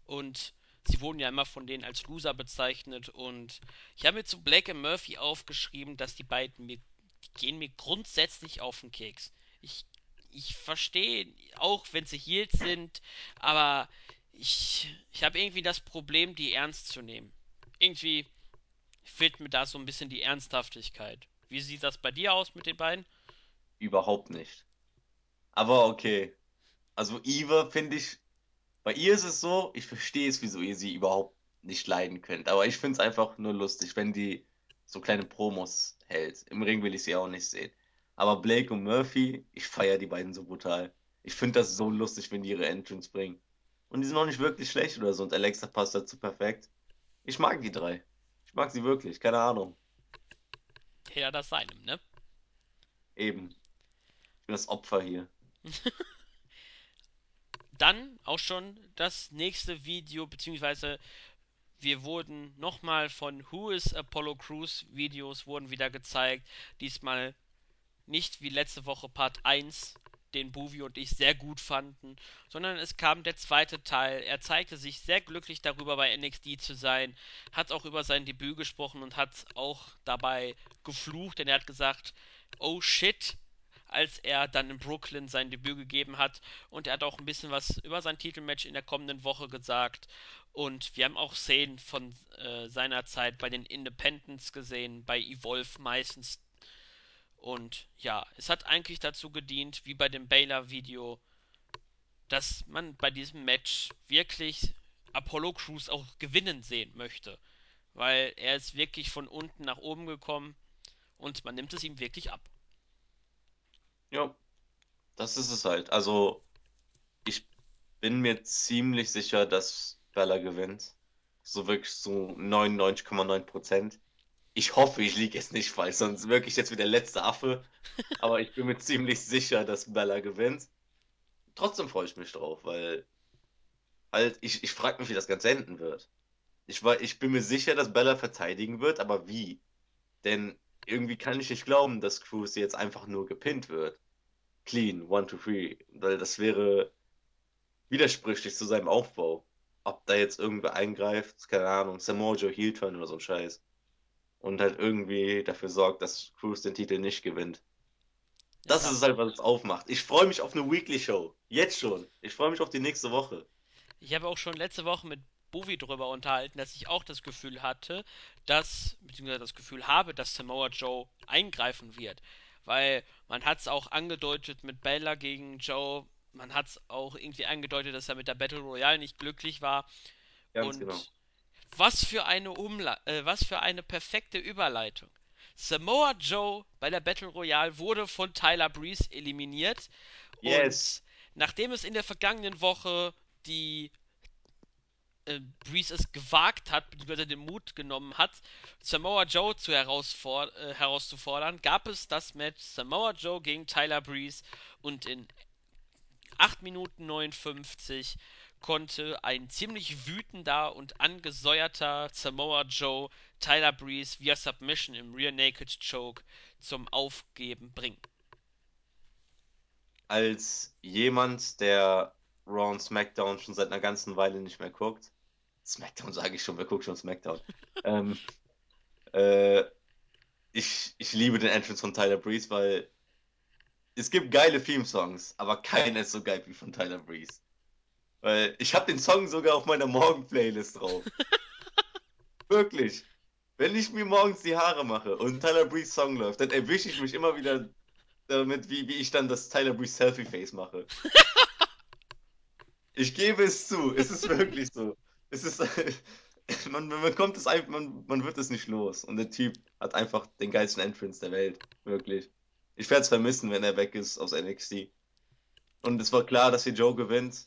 Und sie wurden ja immer von denen als Loser bezeichnet. Und ich habe mir zu Blake und Murphy aufgeschrieben, dass die beiden mir, die gehen mir grundsätzlich auf den Keks. Ich, ich verstehe auch, wenn sie Heels sind, aber ich, ich habe irgendwie das Problem, die ernst zu nehmen. Irgendwie fehlt mir da so ein bisschen die Ernsthaftigkeit. Wie sieht das bei dir aus mit den beiden? Überhaupt nicht. Aber okay. Also Eva finde ich, bei ihr ist es so, ich verstehe es, wieso ihr sie überhaupt nicht leiden könnt. Aber ich finde es einfach nur lustig, wenn die so kleine Promos hält. Im Ring will ich sie auch nicht sehen. Aber Blake und Murphy, ich feiere die beiden so brutal. Ich finde das so lustig, wenn die ihre Entrance bringen. Und die sind auch nicht wirklich schlecht oder so. Und Alexa passt dazu perfekt. Ich mag die drei. Ich mag sie wirklich, keine Ahnung. Ja, das seinem, ne? Eben. Ich bin das Opfer hier. Dann auch schon das nächste Video, beziehungsweise wir wurden nochmal von Who is Apollo Crews Videos wurden wieder gezeigt. Diesmal nicht wie letzte Woche Part 1, den Buvi und ich sehr gut fanden, sondern es kam der zweite Teil. Er zeigte sich sehr glücklich darüber, bei NXT zu sein, hat auch über sein Debüt gesprochen und hat auch dabei geflucht, denn er hat gesagt, oh shit, als er dann in Brooklyn sein Debüt gegeben hat. Und er hat auch ein bisschen was über sein Titelmatch in der kommenden Woche gesagt. Und wir haben auch Szenen von äh, seiner Zeit bei den Independents gesehen, bei Evolve meistens. Und ja, es hat eigentlich dazu gedient, wie bei dem Baylor-Video, dass man bei diesem Match wirklich Apollo Crews auch gewinnen sehen möchte. Weil er ist wirklich von unten nach oben gekommen und man nimmt es ihm wirklich ab. Ja, das ist es halt. Also, ich bin mir ziemlich sicher, dass Bella gewinnt. So wirklich so 99,9 Prozent. Ich hoffe, ich liege jetzt nicht falsch, sonst wirklich jetzt wie der letzte Affe. Aber ich bin mir ziemlich sicher, dass Bella gewinnt. Trotzdem freue ich mich drauf, weil halt, ich, ich frage mich, wie das Ganze enden wird. Ich, war, ich bin mir sicher, dass Bella verteidigen wird, aber wie? Denn irgendwie kann ich nicht glauben, dass Cruz jetzt einfach nur gepinnt wird. Clean, one, two, three. Weil das wäre widersprüchlich zu seinem Aufbau. Ob da jetzt irgendwer eingreift, keine Ahnung, Samoa Joe Heel Turn oder so ein Scheiß. Und halt irgendwie dafür sorgt, dass Cruz den Titel nicht gewinnt. Das ist es halt, was es aufmacht. Ich freue mich auf eine Weekly Show. Jetzt schon. Ich freue mich auf die nächste Woche. Ich habe auch schon letzte Woche mit Bovi darüber unterhalten, dass ich auch das Gefühl hatte, dass, beziehungsweise das Gefühl habe, dass Samoa Joe eingreifen wird. Weil man hat es auch angedeutet mit Bella gegen Joe, man hat es auch irgendwie angedeutet, dass er mit der Battle Royale nicht glücklich war. Ganz genau. Was für eine Umla äh, was für eine perfekte Überleitung. Samoa Joe bei der Battle Royale wurde von Tyler Breeze eliminiert. Yes. Und nachdem es in der vergangenen Woche die äh, Breeze es gewagt hat, beziehungsweise den Mut genommen hat, Samoa Joe zu herausfor äh, herauszufordern, gab es das Match Samoa Joe gegen Tyler Breeze und in 8 Minuten 59 konnte ein ziemlich wütender und angesäuerter Samoa Joe Tyler Breeze via Submission im Rear Naked Choke zum Aufgeben bringen. Als jemand, der Raw und SmackDown schon seit einer ganzen Weile nicht mehr guckt, SmackDown sage ich schon, wer guckt schon SmackDown? ähm, äh, ich, ich liebe den Entrance von Tyler Breeze, weil es gibt geile Theme-Songs, aber keiner ist so geil wie von Tyler Breeze. Weil ich habe den Song sogar auf meiner Morgen-Playlist drauf. Wirklich. Wenn ich mir morgens die Haare mache und Tyler Breeze Song läuft, dann erwische ich mich immer wieder damit, wie, wie ich dann das Tyler Breeze Selfie-Face mache. Ich gebe es zu, es ist wirklich so. Es ist, man, man kommt es einfach, man, man wird es nicht los. Und der Typ hat einfach den geilsten Entrance der Welt. Wirklich. Ich werde es vermissen, wenn er weg ist aus NXT. Und es war klar, dass hier Joe gewinnt,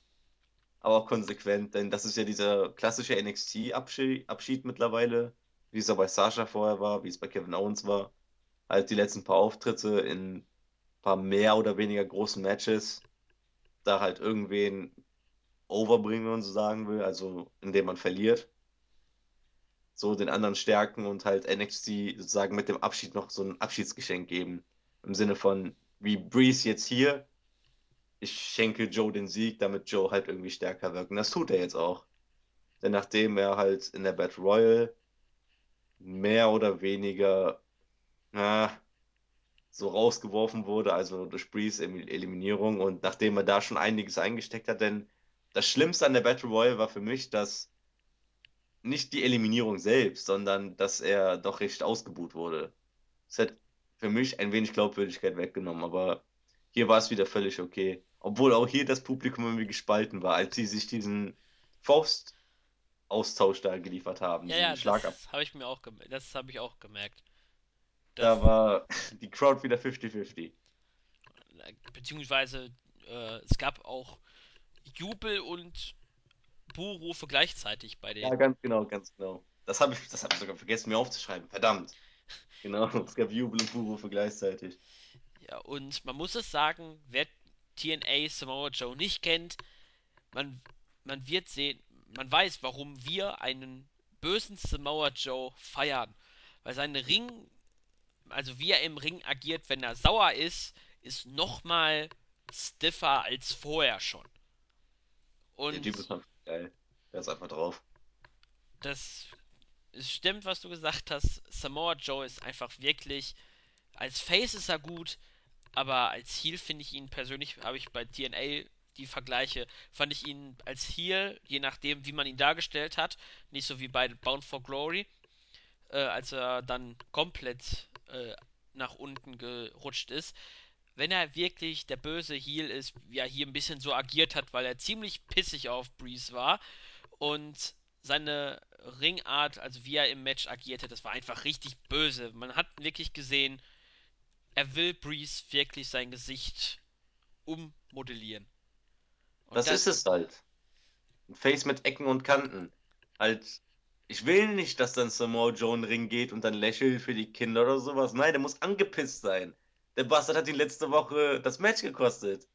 aber auch konsequent, denn das ist ja dieser klassische NXT-Abschied Abschied mittlerweile, wie es ja bei Sasha vorher war, wie es bei Kevin Owens war. Halt die letzten paar Auftritte in ein paar mehr oder weniger großen Matches, da halt irgendwen overbringen, wenn man so sagen will, also indem man verliert. So den anderen stärken und halt NXT sozusagen mit dem Abschied noch so ein Abschiedsgeschenk geben. Im Sinne von, wie Breeze jetzt hier, ich schenke Joe den Sieg, damit Joe halt irgendwie stärker wirkt. Und das tut er jetzt auch. Denn nachdem er halt in der Battle Royale mehr oder weniger na, so rausgeworfen wurde, also durch Breeze Eliminierung und nachdem er da schon einiges eingesteckt hat, denn das Schlimmste an der Battle Royale war für mich, dass nicht die Eliminierung selbst, sondern dass er doch recht ausgebuht wurde. Das hat für mich ein wenig Glaubwürdigkeit weggenommen, aber hier war es wieder völlig okay. Obwohl auch hier das Publikum irgendwie gespalten war, als sie sich diesen Faust-Austausch da geliefert haben, Ja, ja, Schlagab. das habe ich mir auch gemerkt. Das habe ich auch gemerkt. Das, Da war die Crowd wieder 50-50. beziehungsweise äh, es gab auch Jubel und Buhrufe gleichzeitig bei Ja, denen. ganz genau, ganz genau. Das habe ich, das hab ich sogar vergessen, mir aufzuschreiben. Verdammt. Genau, es gab Jubel und Buhrufe gleichzeitig. Ja, und man muss es sagen, wer TNA Samoa Joe nicht kennt, man, man wird sehen, man weiß, warum wir einen bösen Samoa Joe feiern. Weil seine Ring, also wie er im Ring agiert, wenn er sauer ist, ist nochmal stiffer als vorher schon. Der Typ Und ist einfach geil. Der ist einfach drauf. das stimmt, was du gesagt hast. Samoa Joe ist einfach wirklich. Als Face ist er gut, aber als Heel finde ich ihn persönlich, habe ich bei TNA die Vergleiche, fand ich ihn als Heel, je nachdem, wie man ihn dargestellt hat, nicht so wie bei Bound for Glory, äh, als er dann komplett äh, nach unten gerutscht ist. Wenn er wirklich der böse Heel ist, wie er hier ein bisschen so agiert hat, weil er ziemlich pissig auf Breeze war und seine Ringart, also wie er im Match agierte, das war einfach richtig böse. Man hat wirklich gesehen, er will Breeze wirklich sein Gesicht ummodellieren. Und Das ist das, es halt. Ein Face mit Ecken und Kanten. Halt, ich will nicht, dass dann Samoa Joe in den Ring geht und dann lächelt für die Kinder oder sowas. Nein, der muss angepisst sein. Der Bastard hat ihn letzte Woche das Match gekostet.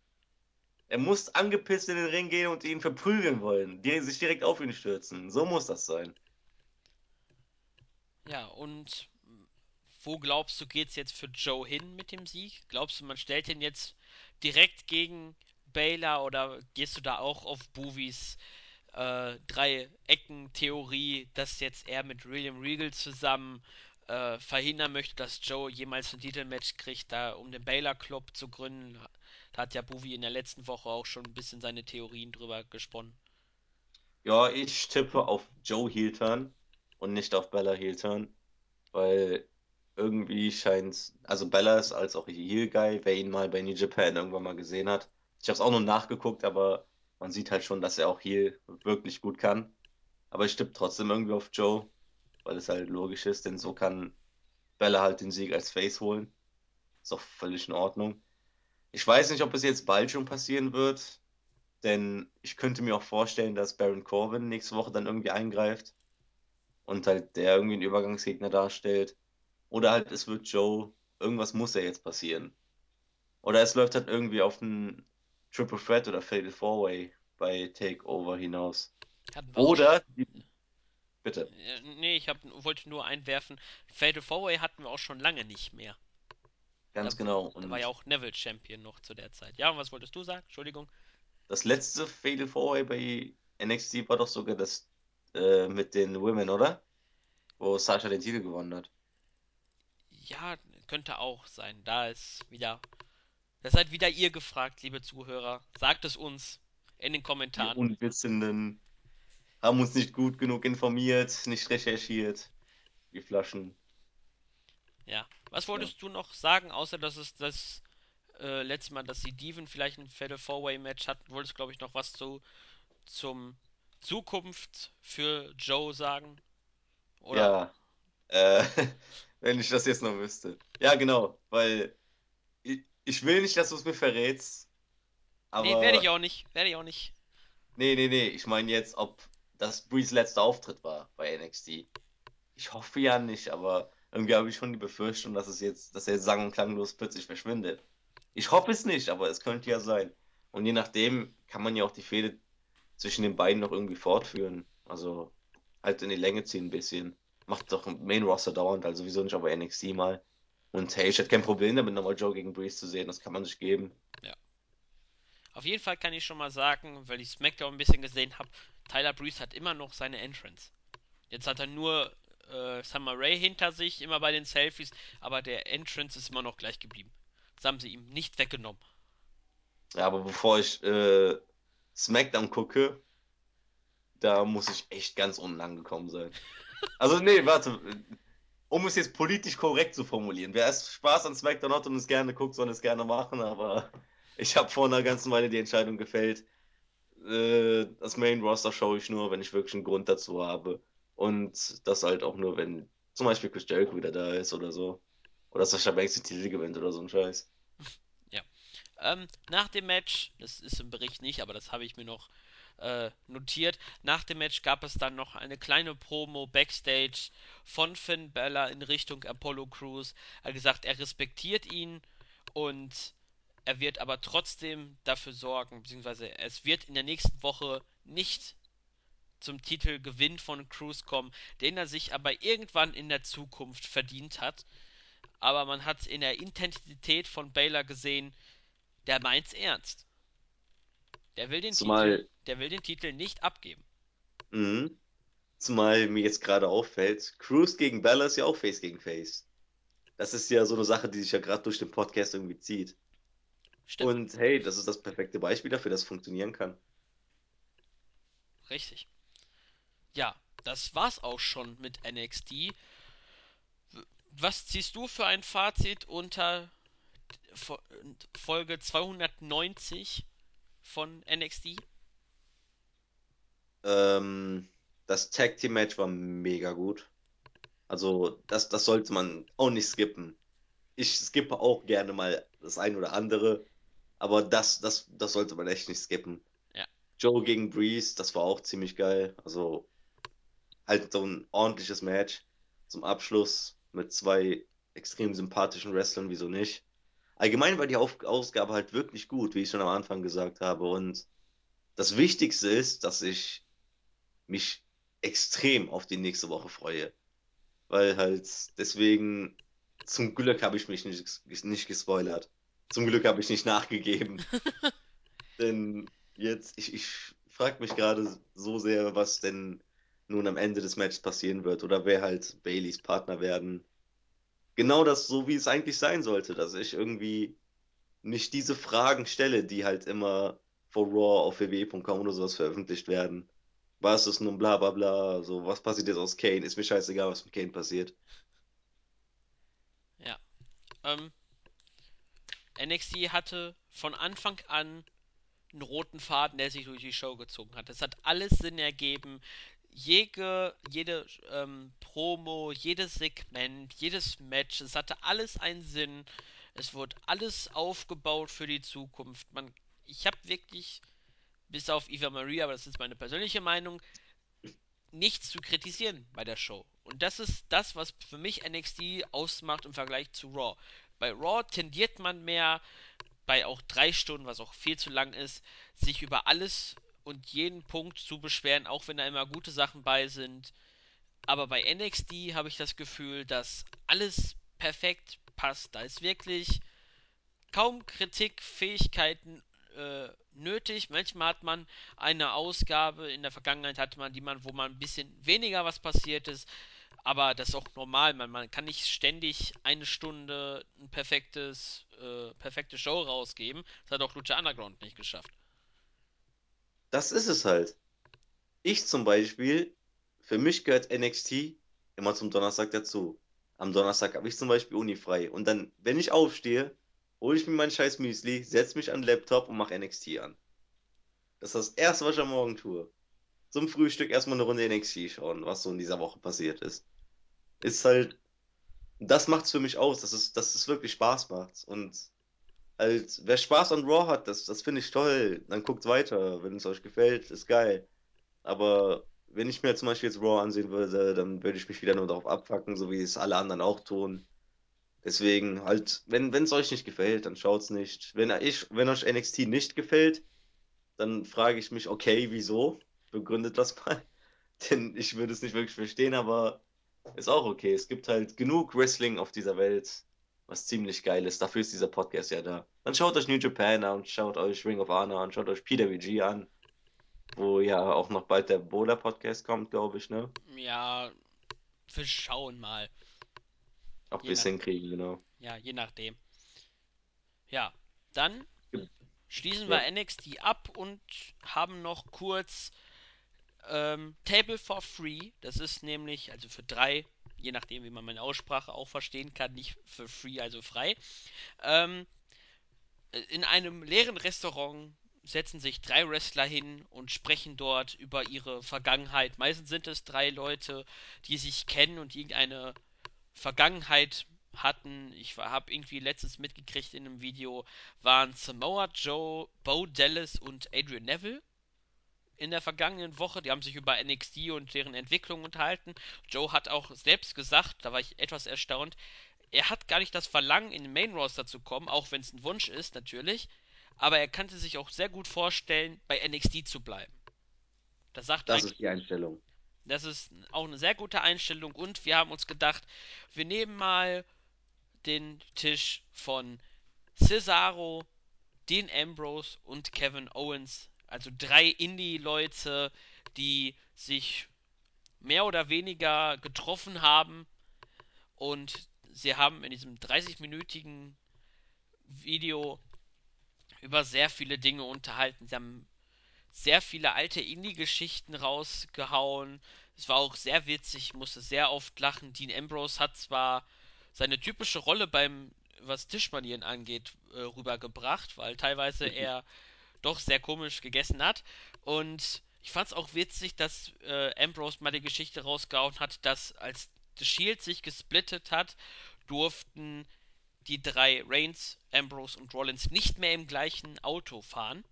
Er muss angepisst in den Ring gehen und ihn verprügeln wollen. Die sich direkt auf ihn stürzen. So muss das sein. ja, und wo glaubst du, geht's jetzt für Joe hin mit dem Sieg? Glaubst du, man stellt ihn jetzt direkt gegen Baylor oder gehst du da auch auf Bovies äh, Drei-Ecken-Theorie, dass jetzt er mit William Regal zusammen äh, verhindern möchte, dass Joe jemals ein Titelmatch kriegt, da um den Baylor Club zu gründen. Da hat ja Bovi in der letzten Woche auch schon ein bisschen seine Theorien drüber gesponnen. Ja, ich tippe auf Joe Heel-Turn und nicht auf Bella Heel-Turn, weil irgendwie scheint, also Bella ist als auch Heel-Guy, wer ihn mal bei New Japan irgendwann mal gesehen hat. Ich habe es auch nur nachgeguckt, aber man sieht halt schon, dass er auch Heel wirklich gut kann. Aber ich tippe trotzdem irgendwie auf Joe, weil es halt logisch ist, denn so kann Bella halt den Sieg als Face holen. Ist auch völlig in Ordnung. Ich weiß nicht, ob es jetzt bald schon passieren wird, denn ich könnte mir auch vorstellen, dass Baron Corbin nächste Woche dann irgendwie eingreift und halt der irgendwie einen Übergangsgegner darstellt. Oder halt es wird Joe, irgendwas muss ja jetzt passieren. Oder es läuft halt irgendwie auf einen Triple Threat oder Fatal Four Way bei Takeover hinaus. Oder, bitte, Äh, nee, ich hab, wollte nur einwerfen, Fatal 4 hatten wir auch schon lange nicht mehr. Da, ganz genau. da war ja Und auch Neville Champion noch zu der Zeit. Ja, und was wolltest du sagen? Entschuldigung. das letzte Fatal Four Way bei NXT war doch sogar das äh, mit den Women, oder? Wo Sasha den Titel gewonnen hat. Ja, könnte auch sein. Da ist wieder. Da seid wieder ihr gefragt, liebe Zuhörer. Sagt es uns in den Wir Kommentaren. Unwissenden haben uns nicht gut genug informiert, nicht recherchiert. Wir Flaschen. Ja. Was Ja. wolltest du noch sagen, außer dass es das äh, letzte Mal, dass die Diven vielleicht ein Fatal 4 Match hatten? Wolltest du, glaube ich, noch was zu zum Zukunft für Joe sagen? Oder? Ja, äh, wenn ich das jetzt noch wüsste. Ja, genau, weil ich, ich will nicht, dass du es mir verrätst, Nee, werde ich aber auch nicht. Werde ich auch nicht. nee, nee, nee, ich meine jetzt, ob das Brees letzter Auftritt war bei NXT. Ich hoffe ja nicht, aber irgendwie habe ich schon die Befürchtung, dass es jetzt, dass er jetzt sang- und klanglos plötzlich verschwindet. Ich hoffe es nicht, aber es könnte ja sein. Und je nachdem kann man ja auch die Fehde zwischen den beiden noch irgendwie fortführen. Also halt in die Länge ziehen ein bisschen. Macht doch im Main Roster dauernd, also wieso nicht aber NXT mal. Und hey, ich hätte kein Problem damit, nochmal Joe gegen Breeze zu sehen. Das kann man sich geben. Ja. Auf jeden Fall kann ich schon mal sagen, weil ich SmackDown ein bisschen gesehen habe, Tyler Breeze hat immer noch seine Entrance. Jetzt hat er nur äh, Summer Rae hinter sich, immer bei den Selfies, aber der Entrance ist immer noch gleich geblieben. Das haben sie ihm nicht weggenommen. Ja, aber bevor ich äh, SmackDown gucke, da muss ich echt ganz unten angekommen sein. Also, nee, warte. Um es jetzt politisch korrekt zu formulieren. Wer erst Spaß an SmackDown hat und es gerne guckt, soll es gerne machen, aber ich habe vor einer ganzen Weile die Entscheidung gefällt. Äh, das Main Roster schaue ich nur, wenn ich wirklich einen Grund dazu habe. Und das halt auch nur, wenn zum Beispiel Chris Jericho wieder da ist oder so. Oder Sasha Banks den Titel gewinnt oder so ein Scheiß. Ähm, nach dem Match, das ist im Bericht nicht, aber das habe ich mir noch äh, notiert. Nach dem Match gab es dann noch eine kleine Promo backstage von Finn Bella in Richtung Apollo Crews. Er hat gesagt, er respektiert ihn und er wird aber trotzdem dafür sorgen, beziehungsweise es wird in der nächsten Woche nicht zum Titelgewinn von Cruz kommen, den er sich aber irgendwann in der Zukunft verdient hat. Aber man hat in der Intensität von Baylor gesehen, der meint's ernst. Der will den Zumal, Titel, der will den Titel nicht abgeben. mh, zumal mir jetzt gerade auffällt, Cruz gegen Bella ist ja auch Face gegen Face. Das ist ja so eine Sache, die sich ja gerade durch den Podcast irgendwie zieht. Stimmt, Und hey, das ist das perfekte Beispiel dafür, dass es funktionieren kann. richtig. Ja, das war's auch schon mit NXT. Was ziehst du für ein Fazit unter Folge 290 von NXT? Ähm, das Tag Team Match war mega gut. Also, das, das sollte man auch nicht skippen. Ich skippe auch gerne mal das ein oder andere, aber das, das, das sollte man echt nicht skippen. Ja, Joe gegen Breeze, das war auch ziemlich geil. Also, halt so ein ordentliches Match zum Abschluss mit zwei extrem sympathischen Wrestlern, wieso nicht? Allgemein war die Ausgabe halt wirklich gut, wie ich schon am Anfang gesagt habe. Und das Wichtigste ist, dass ich mich extrem auf die nächste Woche freue. Weil halt deswegen, zum Glück habe ich mich nicht, nicht gespoilert. Zum Glück habe ich nicht nachgegeben. Denn jetzt, ich, ich frage mich gerade so sehr, was denn nun am Ende des Matches passieren wird oder wer halt Baileys Partner werden. Genau das, so wie es eigentlich sein sollte, dass ich irgendwie nicht diese Fragen stelle, die halt immer vor Raw auf www.com oder sowas veröffentlicht werden. Was ist nun bla bla bla, so was passiert jetzt aus Kane? Ist mir scheißegal, was mit Kane passiert. ja. Ähm, NXT hatte von Anfang an einen roten Faden, der sich durch die Show gezogen hat. Es hat alles Sinn ergeben. Jede, jede ähm, Promo, jedes Segment, jedes Match, es hatte alles einen Sinn. Es wurde alles aufgebaut für die Zukunft. Man, ich habe wirklich, bis auf Eva Maria, aber das ist meine persönliche Meinung, nichts zu kritisieren bei der Show. Und das ist das, was für mich NXT ausmacht im Vergleich zu Raw. Bei Raw tendiert man mehr, bei auch drei Stunden, was auch viel zu lang ist, sich über alles und jeden Punkt zu beschweren, auch wenn da immer gute Sachen bei sind. Aber bei NXT habe ich das Gefühl, dass alles perfekt passt. Da ist wirklich kaum Kritikfähigkeiten äh, nötig. Manchmal hat man eine Ausgabe, in der Vergangenheit hatte man die man, wo man ein bisschen weniger was passiert ist. Aber das ist auch normal. Man, man kann nicht ständig eine Stunde ein perfektes, äh, perfekte Show rausgeben. Das hat auch Lucha Underground nicht geschafft. Das ist es halt. Ich zum Beispiel, für mich gehört NXT immer zum Donnerstag dazu. Am Donnerstag habe ich zum Beispiel Uni frei. Und dann, wenn ich aufstehe, hole ich mir mein scheiß Müsli, setze mich an den Laptop und mache NXT an. Das ist das Erste, was ich am Morgen tue. Zum Frühstück erstmal eine Runde NXT schauen, was so in dieser Woche passiert ist. Ist halt, das macht's für mich aus, dass es, dass es wirklich Spaß macht. Und halt, wer Spaß an Raw hat, das, das finde ich toll. Dann guckt weiter. Wenn es euch gefällt, ist geil. Aber wenn ich mir zum Beispiel jetzt Raw ansehen würde, dann würde ich mich wieder nur darauf abfacken, so wie es alle anderen auch tun. Deswegen halt, wenn es euch nicht gefällt, dann schaut's nicht. Wenn ich, wenn euch NXT nicht gefällt, dann frage ich mich, okay, wieso? Begründet das mal. Denn ich würde es nicht wirklich verstehen, aber ist auch okay. Es gibt halt genug Wrestling auf dieser Welt. Was ziemlich geil ist. Dafür ist dieser Podcast ja da. Dann schaut euch New Japan an, schaut euch Ring of Honor an, schaut euch PWG an, wo ja auch noch bald der Bola Podcast kommt, glaube ich, ne? Ja, wir schauen mal. Ob wir es hinkriegen, genau. ja, je nachdem. Ja, dann schließen wir Ja. NXT ab und haben noch kurz ähm, Table for Free. Das ist nämlich, also für drei, je nachdem, wie man meine Aussprache auch verstehen kann, nicht für free, also frei. Ähm, in einem leeren Restaurant setzen sich drei Wrestler hin und sprechen dort über ihre Vergangenheit. Meistens sind es drei Leute, die sich kennen und irgendeine Vergangenheit hatten. Ich habe irgendwie letztens mitgekriegt in einem Video, waren Samoa Joe, Bo Dallas und Adrian Neville in der vergangenen Woche. Die haben sich über NXT und deren Entwicklung unterhalten. Joe hat auch selbst gesagt, da war ich etwas erstaunt, er hat gar nicht das Verlangen, in den Main Roster zu kommen, auch wenn es ein Wunsch ist, natürlich. Aber er kannte sich auch sehr gut vorstellen, bei NXT zu bleiben. Das sagt Das ist die Einstellung. das ist auch eine sehr gute Einstellung. Und wir haben uns gedacht, wir nehmen mal den Tisch von Cesaro, Dean Ambrose und Kevin Owens. Also drei Indie-Leute, die sich mehr oder weniger getroffen haben und sie haben in diesem 30-minütigen Video über sehr viele Dinge unterhalten. Sie haben sehr viele alte Indie-Geschichten rausgehauen. Es war auch sehr witzig, ich musste sehr oft lachen. Dean Ambrose hat zwar seine typische Rolle beim, was Tischmanieren angeht, äh, rübergebracht, weil teilweise er doch sehr komisch gegessen hat. Und ich fand es auch witzig, dass äh, Ambrose mal die Geschichte rausgehauen hat, dass als The Shield sich gesplittet hat, durften die drei Reigns, Ambrose und Rollins nicht mehr im gleichen Auto fahren,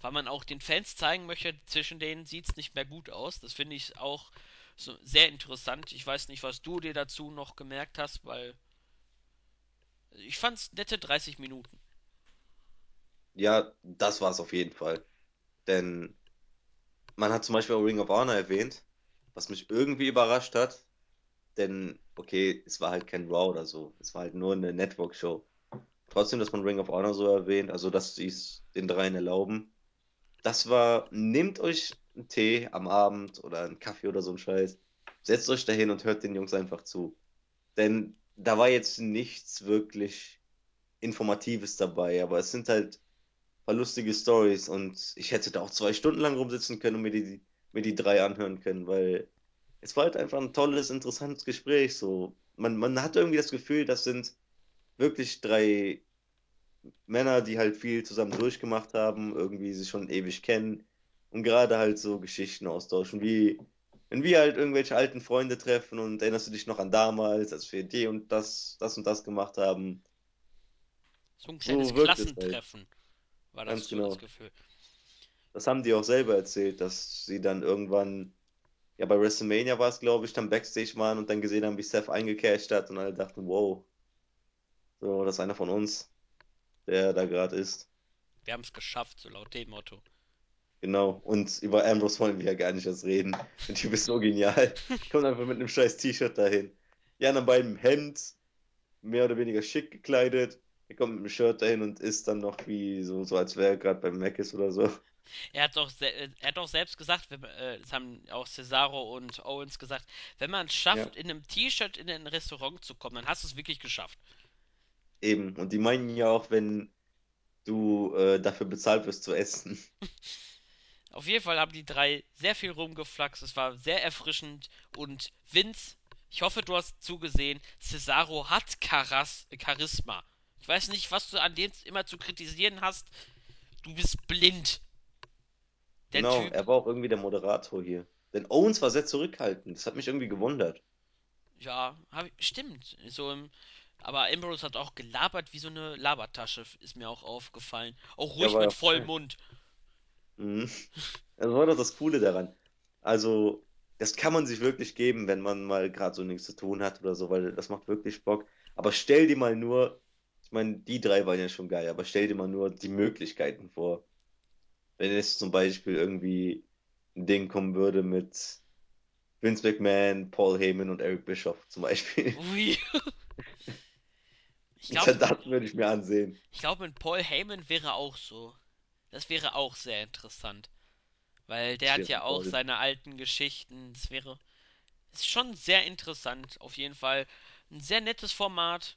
weil man auch den Fans zeigen möchte, zwischen denen sieht es nicht mehr gut aus. Das finde ich auch so sehr interessant. Ich weiß nicht, was du dir dazu noch gemerkt hast, weil ich fand es nette 30 Minuten. Ja, das war es auf jeden Fall. Denn man hat zum Beispiel auch Ring of Honor erwähnt, was mich irgendwie überrascht hat. Denn, okay, es war halt kein Raw oder so. Es war halt nur eine Network-Show. Trotzdem, dass man Ring of Honor so erwähnt, also dass sie es den dreien erlauben. Das war, nehmt euch einen Tee am Abend oder einen Kaffee oder so ein Scheiß. Setzt euch dahin und hört den Jungs einfach zu. Denn da war jetzt nichts wirklich Informatives dabei, aber es sind halt paar lustige Stories und ich hätte da auch zwei Stunden lang rumsitzen können und mir die, mir die drei anhören können, weil es war halt einfach ein tolles, interessantes Gespräch. So, man, man hat irgendwie das Gefühl, das sind wirklich drei Männer, die halt viel zusammen durchgemacht haben, irgendwie sich schon ewig kennen und gerade halt so Geschichten austauschen, wie wenn wir halt irgendwelche alten Freunde treffen und erinnerst du dich noch an damals, als wir die und das, das und das gemacht haben. So ein kleines So halt, Klassentreffen war das ganz so das genau. Gefühl. Das haben die auch selber erzählt, dass sie dann irgendwann, ja, bei WrestleMania war es, glaube ich, dann Backstage waren und dann gesehen haben, wie Seth eingecasht hat und alle dachten, wow, so, das ist einer von uns, der da gerade ist. Wir haben es geschafft, so laut dem Motto. Genau. Und über Ambrose wollen wir ja gar nicht erst reden. Der Typ ist so genial. Kommt einfach mit einem scheiß T-Shirt dahin. Die anderen beiden im Hemd, mehr oder weniger schick gekleidet. Er kommt mit einem Shirt dahin und ist dann noch wie so, so als wäre er gerade beim Mac ist oder so. Er hat doch, er hat doch selbst gesagt, äh, das haben auch Cesaro und Owens gesagt, wenn man es Ja, schafft, in einem T-Shirt in ein Restaurant zu kommen, dann hast du es wirklich geschafft. eben. Und die meinen ja auch, wenn du äh, dafür bezahlt wirst zu essen. Auf jeden Fall haben die drei sehr viel rumgeflaxt. Es war sehr erfrischend. Und Vince, ich hoffe, du hast zugesehen. Cesaro hat Charas Charisma. Ich weiß nicht, was du an dem immer zu kritisieren hast. Du bist blind. Der Genau, Typ, er war auch irgendwie der Moderator hier. Denn Owens war sehr zurückhaltend. Das hat mich irgendwie gewundert. ja, hab, stimmt. So im, aber Ambrose hat auch gelabert wie so eine Labertasche, ist mir auch aufgefallen. Auch ruhig ja mit vollem. Mund. Mhm. Das war doch das Coole daran. Also, das kann man sich wirklich geben, wenn man mal gerade so nichts zu tun hat oder so, weil das macht wirklich Bock. Aber stell dir mal nur, ich meine, die drei waren ja schon geil, aber stell dir mal nur die Möglichkeiten vor. Wenn jetzt zum Beispiel irgendwie ein Ding kommen würde mit Vince McMahon, Paul Heyman und Eric Bischoff zum Beispiel. Ui. Ich glaube, Das würde ich mir ansehen. ich glaube, mit Paul Heyman wäre auch so. Das wäre auch sehr interessant. Weil der Das hat ja auch seine alten Geschichten. Das wäre. Ist schon sehr interessant. Auf jeden Fall. Ein sehr nettes Format.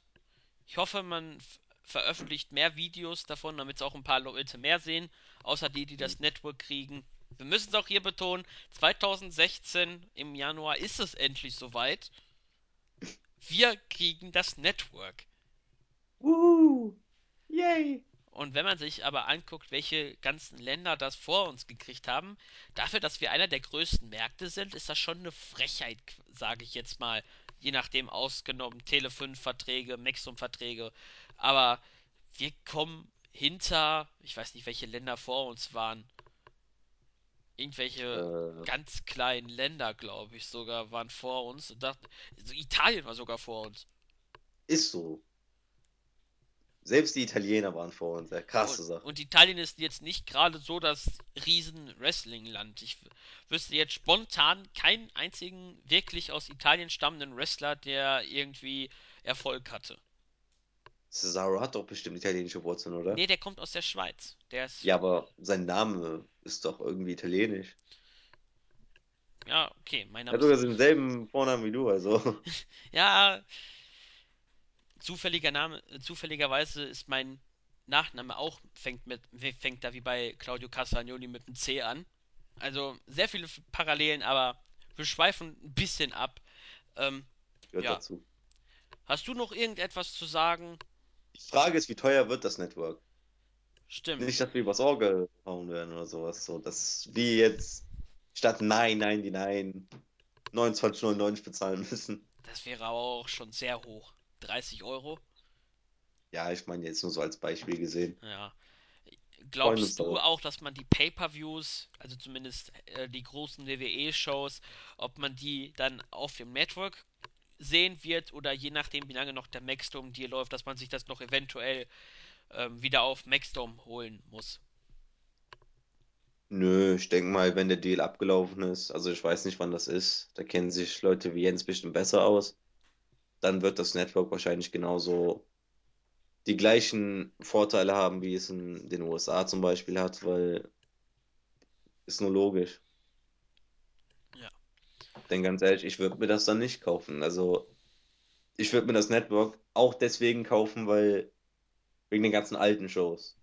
Ich hoffe, man veröffentlicht mehr Videos davon, damit es auch ein paar Leute mehr sehen. Außer die, die das Network kriegen. Wir müssen es auch hier betonen: 2016 im Januar ist es endlich soweit. Wir kriegen das Network. Woo! Yay! Und wenn man sich aber anguckt, welche ganzen Länder das vor uns gekriegt haben, dafür, dass wir einer der größten Märkte sind, ist das schon eine Frechheit, sage ich jetzt mal. Je nachdem ausgenommen, Tele5-Verträge, Maxum-Verträge. Aber wir kommen hinter, ich weiß nicht, welche Länder vor uns waren. Irgendwelche Äh, ganz kleinen Länder, glaube ich, sogar waren vor uns. Und dachte, also Italien war sogar vor uns. ist so. Selbst die Italiener waren vor uns. Ja, Und, krasse Sache. und Italien ist jetzt nicht gerade so das Riesen-Wrestling-Land. Ich wüsste jetzt spontan keinen einzigen wirklich aus Italien stammenden Wrestler, der irgendwie Erfolg hatte. Cesaro hat doch bestimmt italienische Wurzeln, oder? Nee, der kommt aus der Schweiz. Der ist, Ja, aber sein Name ist doch irgendwie italienisch. ja, okay, mein Er Name hat ist, sogar denselben Vornamen wie du, also. ja, zufälliger Name, zufälligerweise ist mein Nachname auch, fängt mit, fängt da wie bei Claudio Castagnoli mit einem C an. Also sehr viele Parallelen, aber wir schweifen ein bisschen ab. Ähm, Gehört ja, dazu. Hast du noch irgendetwas zu sagen? Die Frage ist, wie teuer wird das Network? Stimmt. Nicht, dass wir übers Ohr gehauen werden oder sowas. So, dass wir jetzt statt 9,99 29,99 bezahlen müssen. Das wäre auch schon sehr hoch. 30 Euro? Ja, ich meine jetzt nur so als Beispiel gesehen. Ja. Glaubst du auch, dass man die Pay-per-Views, also zumindest äh, die großen WWE-Shows, ob man die dann auf dem Network sehen wird oder je nachdem, wie lange noch der Maxdome-Deal läuft, dass man sich das noch eventuell ähm, wieder auf Maxdome holen muss? Nö, ich denke mal, wenn der Deal abgelaufen ist, also ich weiß nicht, wann das ist, da kennen sich Leute wie Jens bestimmt besser aus, dann wird das Network wahrscheinlich genauso die gleichen Vorteile haben, wie es in den USA zum Beispiel hat, weil ist nur logisch. Ja, Denn ganz ehrlich, ich würde mir das dann nicht kaufen. Also ich würde mir das Network auch deswegen kaufen, weil wegen den ganzen alten Shows,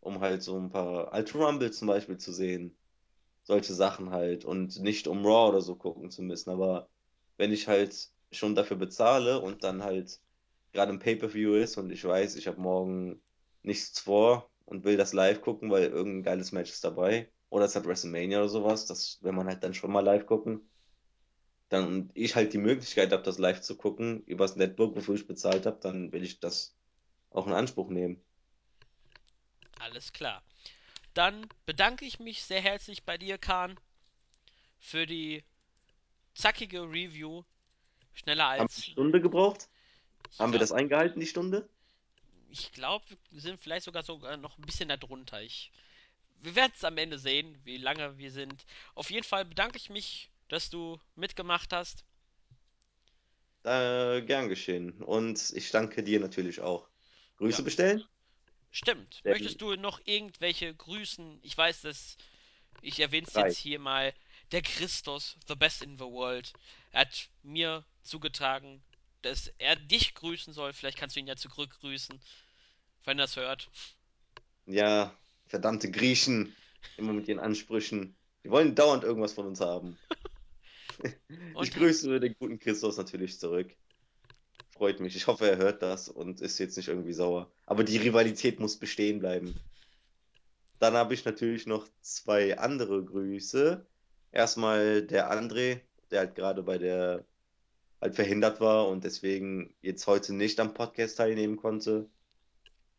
um halt so ein paar alte Rumble zum Beispiel zu sehen, solche Sachen halt und nicht um Raw oder so gucken zu müssen. Aber wenn ich halt schon dafür bezahle und dann halt gerade ein Pay-per-View ist und ich weiß, ich habe morgen nichts vor und will das live gucken, weil irgendein geiles Match ist dabei oder es hat WrestleMania oder sowas, das will man halt dann schon mal live gucken. Dann und ich halt die Möglichkeit habe, das live zu gucken übers Network, wofür ich bezahlt habe, dann will ich das auch in Anspruch nehmen. alles klar. Dann bedanke ich mich sehr herzlich bei dir, Kahn, für die zackige Review. Schneller Haben wir eine als Stunde gebraucht? ich Haben wir glaube, das eingehalten, die Stunde? ich glaube, wir sind vielleicht sogar sogar noch ein bisschen darunter. Ich, wir werden es am Ende sehen, wie lange wir sind. Auf jeden Fall bedanke ich mich, dass du mitgemacht hast. Äh, gern geschehen. Und ich danke dir natürlich auch. Ja, Grüße bestellen? stimmt. Denn Möchtest du noch irgendwelche grüßen? Ich weiß, dass ich erwähne es jetzt hier mal. Der Christos, the best in the world, hat mir zugetragen, dass er dich grüßen soll. Vielleicht kannst du ihn ja zurückgrüßen, wenn er das hört. Ja, verdammte Griechen. Immer mit ihren Ansprüchen. Die wollen dauernd irgendwas von uns haben. Ich grüße den guten Christus natürlich zurück. Freut mich. Ich hoffe, er hört das und ist jetzt nicht irgendwie sauer. Aber die Rivalität muss bestehen bleiben. Dann habe ich natürlich noch zwei andere Grüße. Erstmal der André, der halt gerade bei der halt verhindert war und deswegen jetzt heute nicht am Podcast teilnehmen konnte.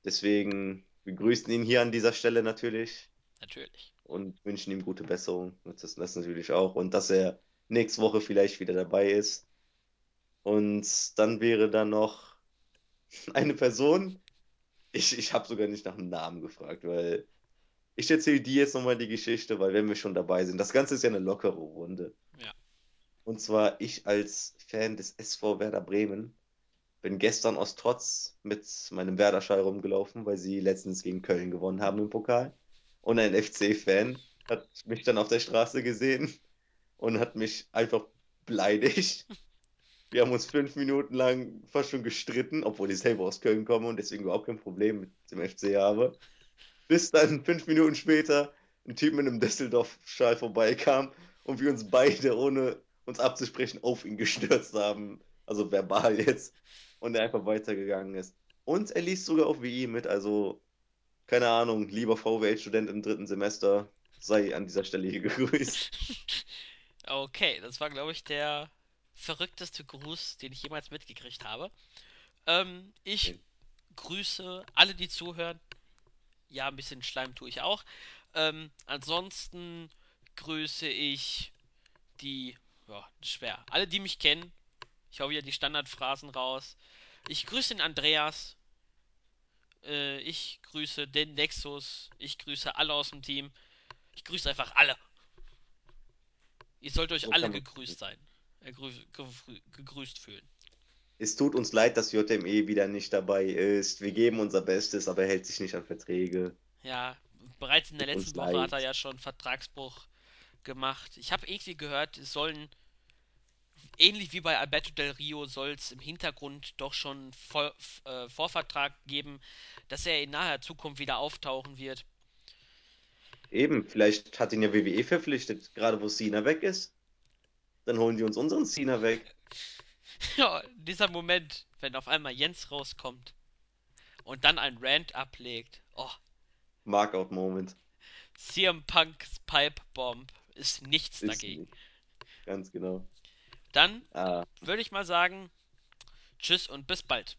Deswegen, wir grüßen ihn hier an dieser Stelle natürlich natürlich. und wünschen ihm gute Besserung. Das, das natürlich auch. Und dass er nächste Woche vielleicht wieder dabei ist. Und dann wäre da noch eine Person. Ich, ich habe sogar nicht nach dem Namen gefragt, weil ich erzähle dir jetzt nochmal die Geschichte, weil wenn wir schon dabei sind, das Ganze ist ja eine lockere Runde. Ja, Und zwar ich als Fan des SV Werder Bremen bin gestern aus Trotz mit meinem Werder-Schal rumgelaufen, weil sie letztens gegen Köln gewonnen haben im Pokal. Und ein FC-Fan hat mich dann auf der Straße gesehen und hat mich einfach beleidigt. Wir haben uns fünf Minuten lang fast schon gestritten, obwohl ich selber aus Köln komme und deswegen überhaupt kein Problem mit dem FC habe. Bis dann fünf Minuten später ein Typ mit einem Düsseldorf-Schal vorbeikam und wir uns beide, ohne uns abzusprechen, auf ihn gestürzt haben. Also verbal jetzt. Und er einfach weitergegangen ist. Und er liest sogar auf WI mit, also keine Ahnung, lieber VWL-Student im dritten Semester, sei an dieser Stelle hier gegrüßt. Okay, das war, glaube ich, der verrückteste Gruß, den ich jemals mitgekriegt habe. Ähm, ich grüße alle, die zuhören. Ja, ein bisschen Schleim tue ich auch. Ähm, ansonsten grüße ich die, ja, schwer. Alle, die mich kennen. Ich hau wieder die Standardphrasen raus. Ich grüße den Andreas. Äh, ich grüße den Nexus. Ich grüße alle aus dem Team. Ich grüße einfach alle. Ihr sollt euch So alle gegrüßt sein. Äh, grü gegrü gegrüßt fühlen. Es tut uns leid, dass JME wieder nicht dabei ist. Wir geben unser Bestes, aber er hält sich nicht an Verträge. Ja, bereits in der Tut letzten Woche hat er ja schon Vertragsbruch gemacht. Ich habe irgendwie gehört, es sollen, ähnlich wie bei Alberto Del Rio, soll es im Hintergrund doch schon Vor äh, Vorvertrag geben, dass er in naher Zukunft wieder auftauchen wird. Eben, vielleicht hat ihn ja WWE verpflichtet, gerade wo Cena weg ist. Dann holen die uns unseren Cena weg. ja, dieser Moment, wenn auf einmal Jens rauskommt und dann ein Rant ablegt. Oh, Markout-Moment. CM Punks Pipe Bomb ist nichts Ist dagegen. nicht. Ganz genau. Dann Ah, würde ich mal sagen, tschüss und bis bald.